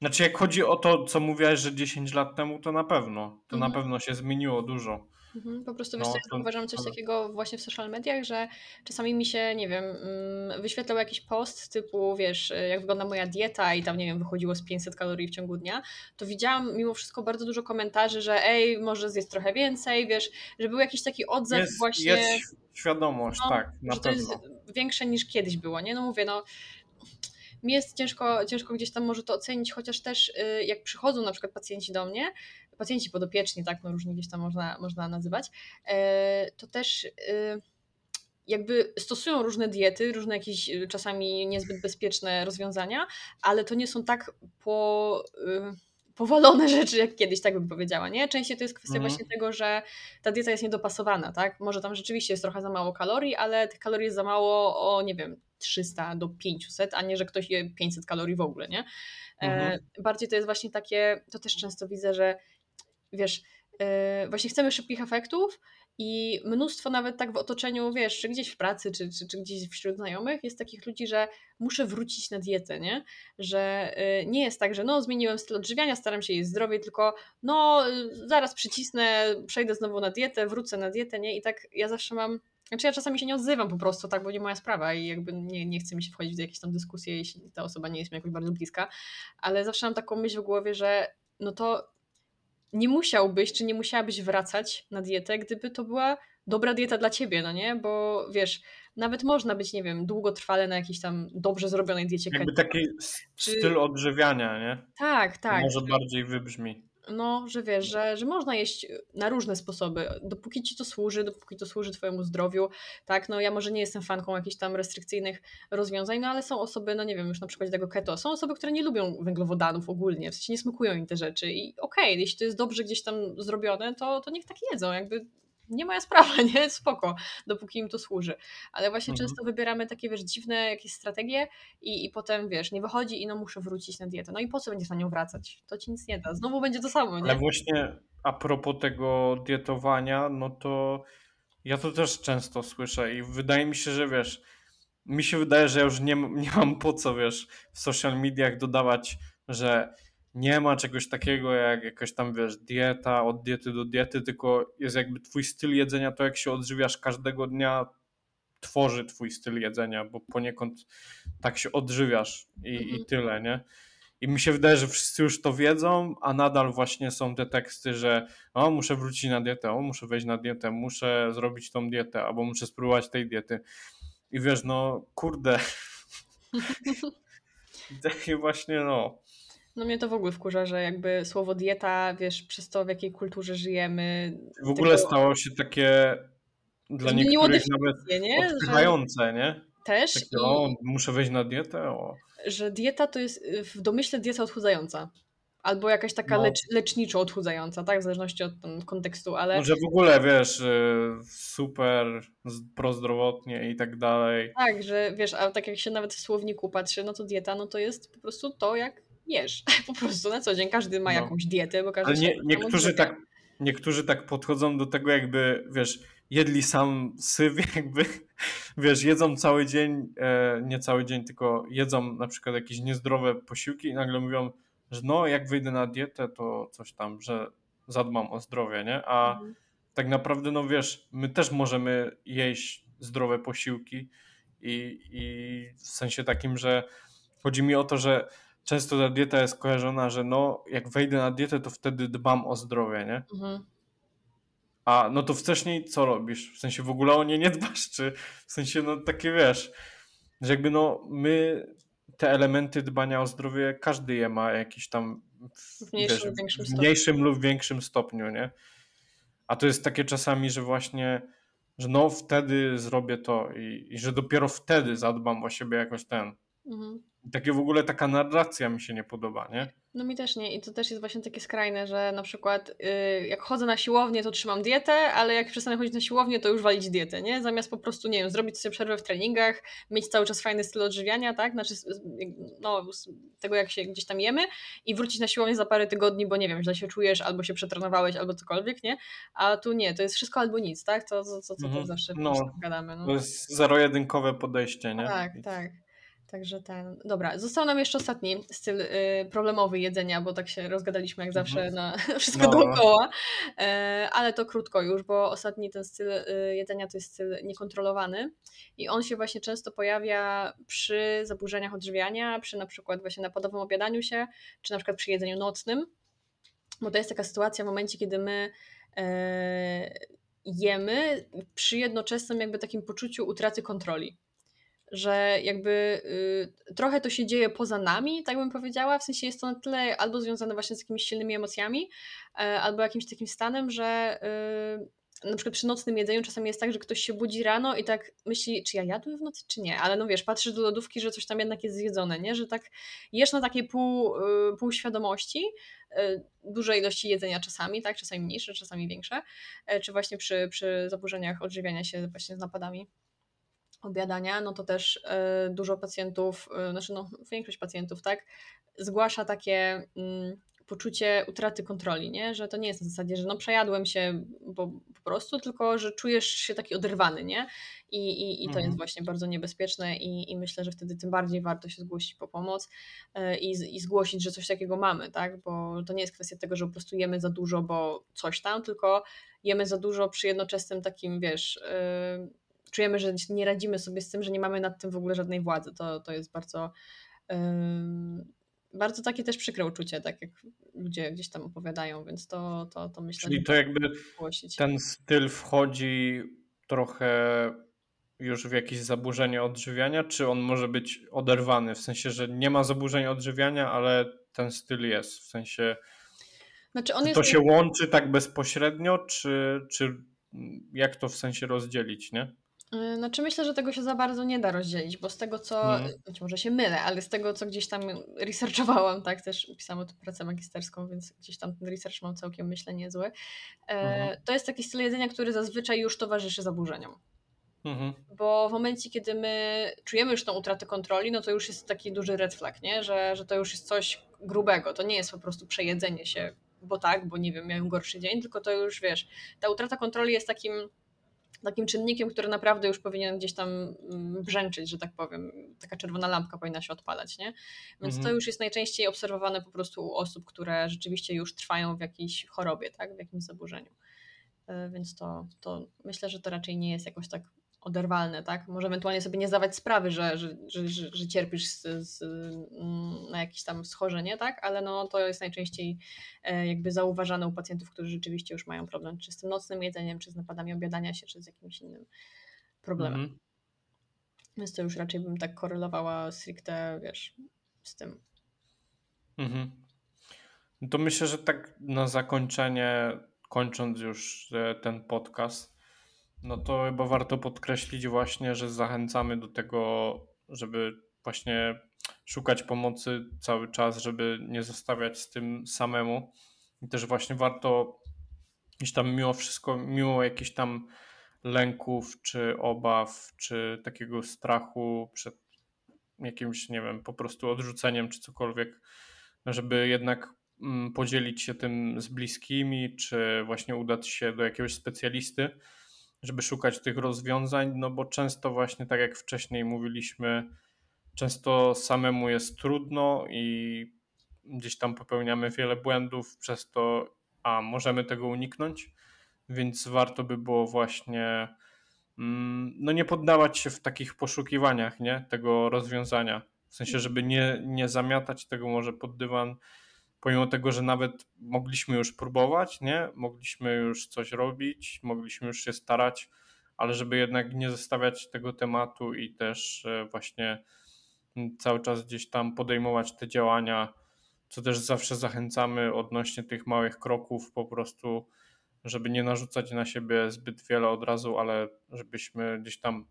znaczy, jak chodzi o to, co mówiłaś, że 10 lat temu, to na pewno. To mhm. na pewno się zmieniło dużo. Mhm, po prostu wiesz, no, uważam coś takiego właśnie w social mediach, że czasami mi się, nie wiem, mm, wyświetlał jakiś post typu, wiesz, jak wygląda moja dieta i tam, nie wiem, wychodziło z 500 kalorii w ciągu dnia, to widziałam mimo wszystko bardzo dużo komentarzy, że ej, może zjeść trochę więcej, wiesz, że był jakiś taki odzew jest, właśnie... Jest świadomość, no, tak, na że pewno. to jest większe niż kiedyś było, nie? No mówię, no mi jest ciężko, ciężko gdzieś tam może to ocenić, chociaż też y, jak przychodzą na przykład pacjenci do mnie, pacjenci podopieczni, tak, no różnie gdzieś tam można, można nazywać, e, to też y, jakby stosują różne diety, różne jakieś y, czasami niezbyt bezpieczne rozwiązania, ale to nie są tak po powalone rzeczy, jak kiedyś, tak bym powiedziała, nie? Częściej to jest kwestia mhm. właśnie tego, że ta dieta jest niedopasowana, tak? Może tam rzeczywiście jest trochę za mało kalorii, ale tych kalorii jest za mało o, nie wiem, 300 do 500, a nie, że ktoś je 500 kalorii w ogóle, nie? Mhm. E, bardziej to jest właśnie takie, to też często widzę, że wiesz, e, właśnie chcemy szybkich efektów i mnóstwo nawet tak w otoczeniu, wiesz, czy gdzieś w pracy, czy, czy, czy gdzieś wśród znajomych jest takich ludzi, że muszę wrócić na dietę, nie? Że y, nie jest tak, że no zmieniłem styl odżywiania, staram się jeść zdrowie, tylko no zaraz przycisnę, przejdę znowu na dietę, wrócę na dietę, nie? I tak ja zawsze mam znaczy ja czasami się nie odzywam po prostu, tak, bo nie moja sprawa i jakby nie, nie chce mi się wchodzić w jakieś tam dyskusje, jeśli ta osoba nie jest mi jakoś bardzo bliska, ale zawsze mam taką myśl w głowie, że no to nie musiałbyś, czy nie musiałabyś wracać na dietę, gdyby to była dobra dieta dla ciebie, no nie? Bo wiesz, nawet można być, nie wiem, długotrwale na jakiejś tam dobrze zrobionej diecie Jakby taki czy... styl odżywiania, nie? Tak, tak. Może bardziej wybrzmi. No, że wiesz, No. że że można jeść, y, na różne sposoby, dopóki ci to służy, dopóki to służy twojemu zdrowiu, tak. No, ja może nie jestem fanką jakichś tam restrykcyjnych rozwiązań, no, ale są osoby, no nie wiem, już na przykładzie tego keto, są osoby, które nie lubią węglowodanów ogólnie, w sensie nie smakują im te rzeczy i okej, jeśli to jest dobrze gdzieś tam zrobione, to to niech tak jedzą, jakby nie moja sprawa, nie, spoko, dopóki im to służy. Ale właśnie Mhm. często wybieramy takie, wiesz, dziwne jakieś strategie i i potem, wiesz, nie wychodzi i no muszę wrócić na dietę. No i po co będziesz na nią wracać? To ci nic nie da. Znowu będzie to samo, Ale nie? właśnie a propos tego dietowania, no to ja to też często słyszę i wydaje mi się, że wiesz, mi się wydaje, że ja już nie, nie mam po co, wiesz, w social mediach dodawać, że nie ma czegoś takiego jak jakaś tam, wiesz, dieta, od diety do diety, tylko jest jakby twój styl jedzenia, to jak się odżywiasz każdego dnia, tworzy twój styl jedzenia, bo poniekąd tak się odżywiasz i, Mhm. i tyle, nie? I mi się wydaje, że wszyscy już to wiedzą, a nadal właśnie są te teksty, że o, muszę wrócić na dietę, o, muszę wejść na dietę, muszę zrobić tą dietę, albo muszę spróbować tej diety. I wiesz, no kurde, takie właśnie no. No mnie to w ogóle wkurza, że jakby słowo dieta, wiesz, przez to w jakiej kulturze żyjemy, W ogóle tego stało się takie dla niektórych nawet nie? Że odpychające, nie? też Takie, i o, muszę wejść na dietę, o. że dieta to jest y, w domyśle dieta odchudzająca. Albo jakaś taka No. lecz, leczniczo odchudzająca, tak? W zależności od tam, kontekstu, ale No, że w ogóle, wiesz, y, super prozdrowotnie i tak dalej. tak, że wiesz, a tak jak się nawet w słowniku patrzy, no to dieta, no to jest po prostu to, jak jesz. Po prostu na co dzień każdy ma No. jakąś dietę, bo każdy Ale nie, niektórzy, tak, niektórzy tak podchodzą do tego, jakby, wiesz, jedli sam syf, jakby, wiesz, jedzą cały dzień, e, nie cały dzień, tylko jedzą na przykład jakieś niezdrowe posiłki i nagle mówią, że no, jak wyjdę na dietę, to coś tam, że zadbam o zdrowie, nie? A Mhm. tak naprawdę, no wiesz, my też możemy jeść zdrowe posiłki i, i w sensie takim, że chodzi mi o to, że często ta dieta jest kojarzona, że no, jak wejdę na dietę, to wtedy dbam o zdrowie, nie? Mhm. A no to wcześniej co robisz? W sensie w ogóle o nie nie dbasz, czy w sensie no takie wiesz, że jakby no my te elementy dbania o zdrowie, każdy je ma jakiś tam w, W mniejszym wiesz, lub większym w stopniu. mniejszym lub większym stopniu, nie? A to jest takie czasami, że właśnie, że no wtedy zrobię to i, i że dopiero wtedy zadbam o siebie jakoś ten. Mhm. Takie w ogóle taka narracja mi się nie podoba, nie? No mi też nie i to też jest właśnie takie skrajne, że na przykład y, jak chodzę na siłownię, to trzymam dietę, ale jak przestanę chodzić na siłownię, to już walić dietę, nie? Zamiast po prostu, nie wiem, zrobić sobie przerwę w treningach, mieć cały czas fajny styl odżywiania, tak? Znaczy, no, z tego jak się gdzieś tam jemy i wrócić na siłownię za parę tygodni, bo nie wiem, źle się czujesz, albo się przetrenowałeś, albo cokolwiek, nie? A tu nie, to jest wszystko albo nic, tak? To, to, to, to, to Mhm. zawsze No, gadamy, no. To jest zero-jedynkowe podejście, nie? Tak, tak. Także ten. Dobra, został nam jeszcze ostatni styl y, problemowy jedzenia, bo tak się rozgadaliśmy jak zawsze Mhm. na wszystko No. dookoła. E, ale to krótko już, bo ostatni ten styl y, jedzenia to jest styl niekontrolowany i on się właśnie często pojawia przy zaburzeniach odżywiania, przy na przykład właśnie napadowym obiadaniu się, czy na przykład przy jedzeniu nocnym. Bo to jest taka sytuacja w momencie, kiedy my e, jemy przy jednoczesnym jakby takim poczuciu utraty kontroli że jakby y, trochę to się dzieje poza nami, tak bym powiedziała, w sensie jest to na tyle albo związane właśnie z jakimiś silnymi emocjami, e, albo jakimś takim stanem, że y, na przykład przy nocnym jedzeniu czasami jest tak, że ktoś się budzi rano i tak myśli, czy ja jadłem w nocy, czy nie, ale no wiesz, patrzysz do lodówki, że coś tam jednak jest zjedzone, nie, że tak jesz na takiej pół, y, półświadomości, y, dużej ilości jedzenia czasami, tak, czasami mniejsze, czasami większe, e, czy właśnie przy, przy zaburzeniach odżywiania się właśnie z napadami obiadania, no to też e, dużo pacjentów, e, znaczy no większość pacjentów, tak, zgłasza takie mm, poczucie utraty kontroli, nie? Że to nie jest na zasadzie, że no przejadłem się bo, po prostu, tylko że czujesz się taki oderwany, nie? I, i, i to Mhm. jest właśnie bardzo niebezpieczne i, i myślę, że wtedy tym bardziej warto się zgłosić po pomoc e, i, i zgłosić, że coś takiego mamy, tak? Bo to nie jest kwestia tego, że po prostu jemy za dużo, bo coś tam, tylko jemy za dużo przy jednoczesnym takim, wiesz, e, czujemy, że nie radzimy sobie z tym, że nie mamy nad tym w ogóle żadnej władzy. To, to jest bardzo, bardzo takie też przykre uczucie, tak jak ludzie gdzieś tam opowiadają, więc to, to, to myślę, Czyli to jakby zgłosić. ten styl wchodzi trochę już w jakieś zaburzenie odżywiania, czy on może być oderwany? W sensie, że nie ma zaburzeń odżywiania, ale ten styl jest. W sensie, Znaczy on jest to się łączy tak bezpośrednio, czy, czy jak to w sensie rozdzielić, nie? Yy, znaczy myślę, że tego się za bardzo nie da rozdzielić, bo z tego co, Mhm. być może się mylę, ale z tego co gdzieś tam researchowałam, tak, też pisałam o tym pracę magisterską, więc gdzieś tam ten research mam całkiem myślę niezły, Mhm. e, to jest taki styl jedzenia, który zazwyczaj już towarzyszy zaburzeniom. Mhm. Bo w momencie, kiedy my czujemy już tą utratę kontroli, no to już jest taki duży red flag, nie? Że, że to już jest coś grubego. To nie jest po prostu przejedzenie się, bo tak, bo nie wiem, miałem gorszy dzień, tylko to już wiesz, ta utrata kontroli jest takim, takim czynnikiem, który naprawdę już powinien gdzieś tam mm, brzęczyć, że tak powiem. Taka czerwona lampka powinna się odpalać, nie? Więc to Mhm. już jest najczęściej obserwowane po prostu u osób, które rzeczywiście już trwają w jakiejś chorobie, tak? W jakimś zaburzeniu. E, Więc to, to myślę, że to raczej nie jest jakoś tak oderwalne, tak? Może ewentualnie sobie nie zdawać sprawy, że, że, że, że, cierpisz z, z, mm, na jakieś tam schorzenie, tak? Ale no, to jest najczęściej e, jakby zauważane u pacjentów, którzy rzeczywiście już mają problem czy z tym nocnym jedzeniem, czy z napadami obiadania się, czy z jakimś innym problemem. Mhm. Więc to już raczej bym tak korelowała stricte, wiesz, z tym. Mhm. No To myślę, że tak na zakończenie, kończąc już e, ten podcast, no to chyba warto podkreślić właśnie, że zachęcamy do tego, żeby właśnie szukać pomocy cały czas, żeby nie zostawiać z tym samemu. I też właśnie warto gdzieś tam mimo wszystko, mimo jakichś tam lęków, czy obaw, czy takiego strachu przed jakimś, nie wiem, po prostu odrzuceniem, czy cokolwiek, żeby jednak mm, podzielić się tym z bliskimi, czy właśnie udać się do jakiegoś specjalisty, żeby szukać tych rozwiązań, no bo często właśnie tak jak wcześniej mówiliśmy, często samemu jest trudno i gdzieś tam popełniamy wiele błędów, przez to a możemy tego uniknąć, więc warto by było właśnie mm, no nie poddawać się w takich poszukiwaniach, nie, tego rozwiązania. W sensie, żeby nie, nie zamiatać tego może pod dywan, pomimo tego, że nawet mogliśmy już próbować, nie, mogliśmy już coś robić, mogliśmy już się starać, ale żeby jednak nie zostawiać tego tematu i też e, właśnie cały czas gdzieś tam podejmować te działania, co też zawsze zachęcamy odnośnie tych małych kroków, po prostu, żeby nie narzucać na siebie zbyt wiele od razu, ale żebyśmy gdzieś tam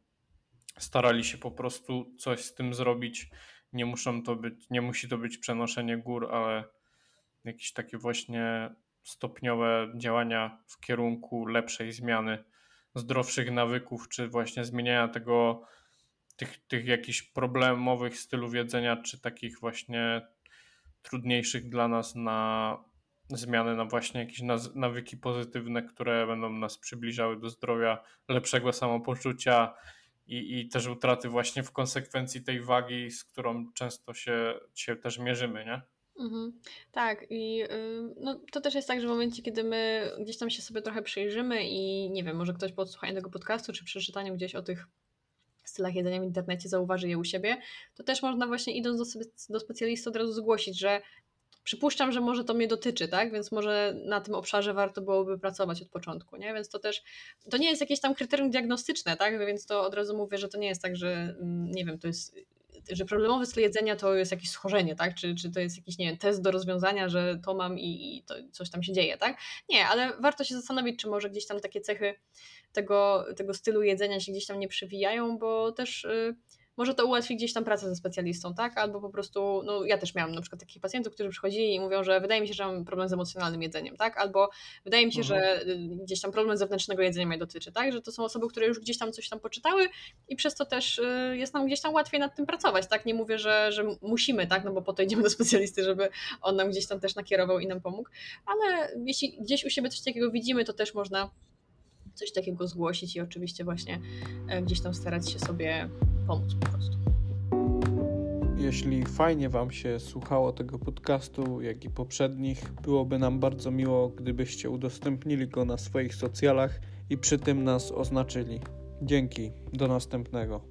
starali się po prostu coś z tym zrobić. Nie muszą to być, nie musi to być przenoszenie gór, ale jakieś takie właśnie stopniowe działania w kierunku lepszej zmiany, zdrowszych nawyków, czy właśnie zmieniania tego, tych, tych jakichś problemowych stylów jedzenia, czy takich właśnie trudniejszych dla nas na zmianę na właśnie jakieś nawyki pozytywne, które będą nas przybliżały do zdrowia, lepszego samopoczucia i, i też utraty właśnie w konsekwencji tej wagi, z którą często się, się też mierzymy, nie? Mhm. Tak, i no, to też jest tak, że w momencie, kiedy my gdzieś tam się sobie trochę przyjrzymy i nie wiem, może ktoś po odsłuchaniu tego podcastu czy przeczytaniu gdzieś o tych stylach jedzenia w internecie zauważy je u siebie, to też można właśnie idąc do, sobie, do specjalisty od razu zgłosić, że przypuszczam, że może to mnie dotyczy, tak? Więc może na tym obszarze warto byłoby pracować od początku, nie? Więc to też, to nie jest jakieś tam kryterium diagnostyczne, tak? Więc to od razu mówię, że to nie jest tak, że mm, nie wiem, to jest że problemowy styl jedzenia to jest jakieś schorzenie, tak? Czy, czy to jest jakiś, nie wiem, test do rozwiązania, że to mam i, i to coś tam się dzieje, tak? Nie, ale warto się zastanowić, czy może gdzieś tam takie cechy tego, tego stylu jedzenia się gdzieś tam nie przewijają, bo też y, może to ułatwi gdzieś tam pracę ze specjalistą, tak? Albo po prostu, no ja też miałam na przykład takich pacjentów, którzy przychodzili i mówią, że wydaje mi się, że mam problem z emocjonalnym jedzeniem, tak? Albo wydaje mi się, Mhm. że y, gdzieś tam problem zewnętrznego jedzenia mnie dotyczy, tak? Że to są osoby, które już gdzieś tam coś tam poczytały i przez to też y, jest nam gdzieś tam łatwiej nad tym pracować, tak? Nie mówię, że, że musimy, tak? No bo po to idziemy do specjalisty, żeby on nam gdzieś tam też nakierował i nam pomógł, ale jeśli gdzieś u siebie coś takiego widzimy, to też można coś takiego zgłosić i oczywiście właśnie e, gdzieś tam starać się sobie pomóc po prostu. Jeśli fajnie Wam się słuchało tego podcastu, jak i poprzednich, byłoby nam bardzo miło, gdybyście udostępnili go na swoich socjalach i przy tym nas oznaczyli. Dzięki, do następnego.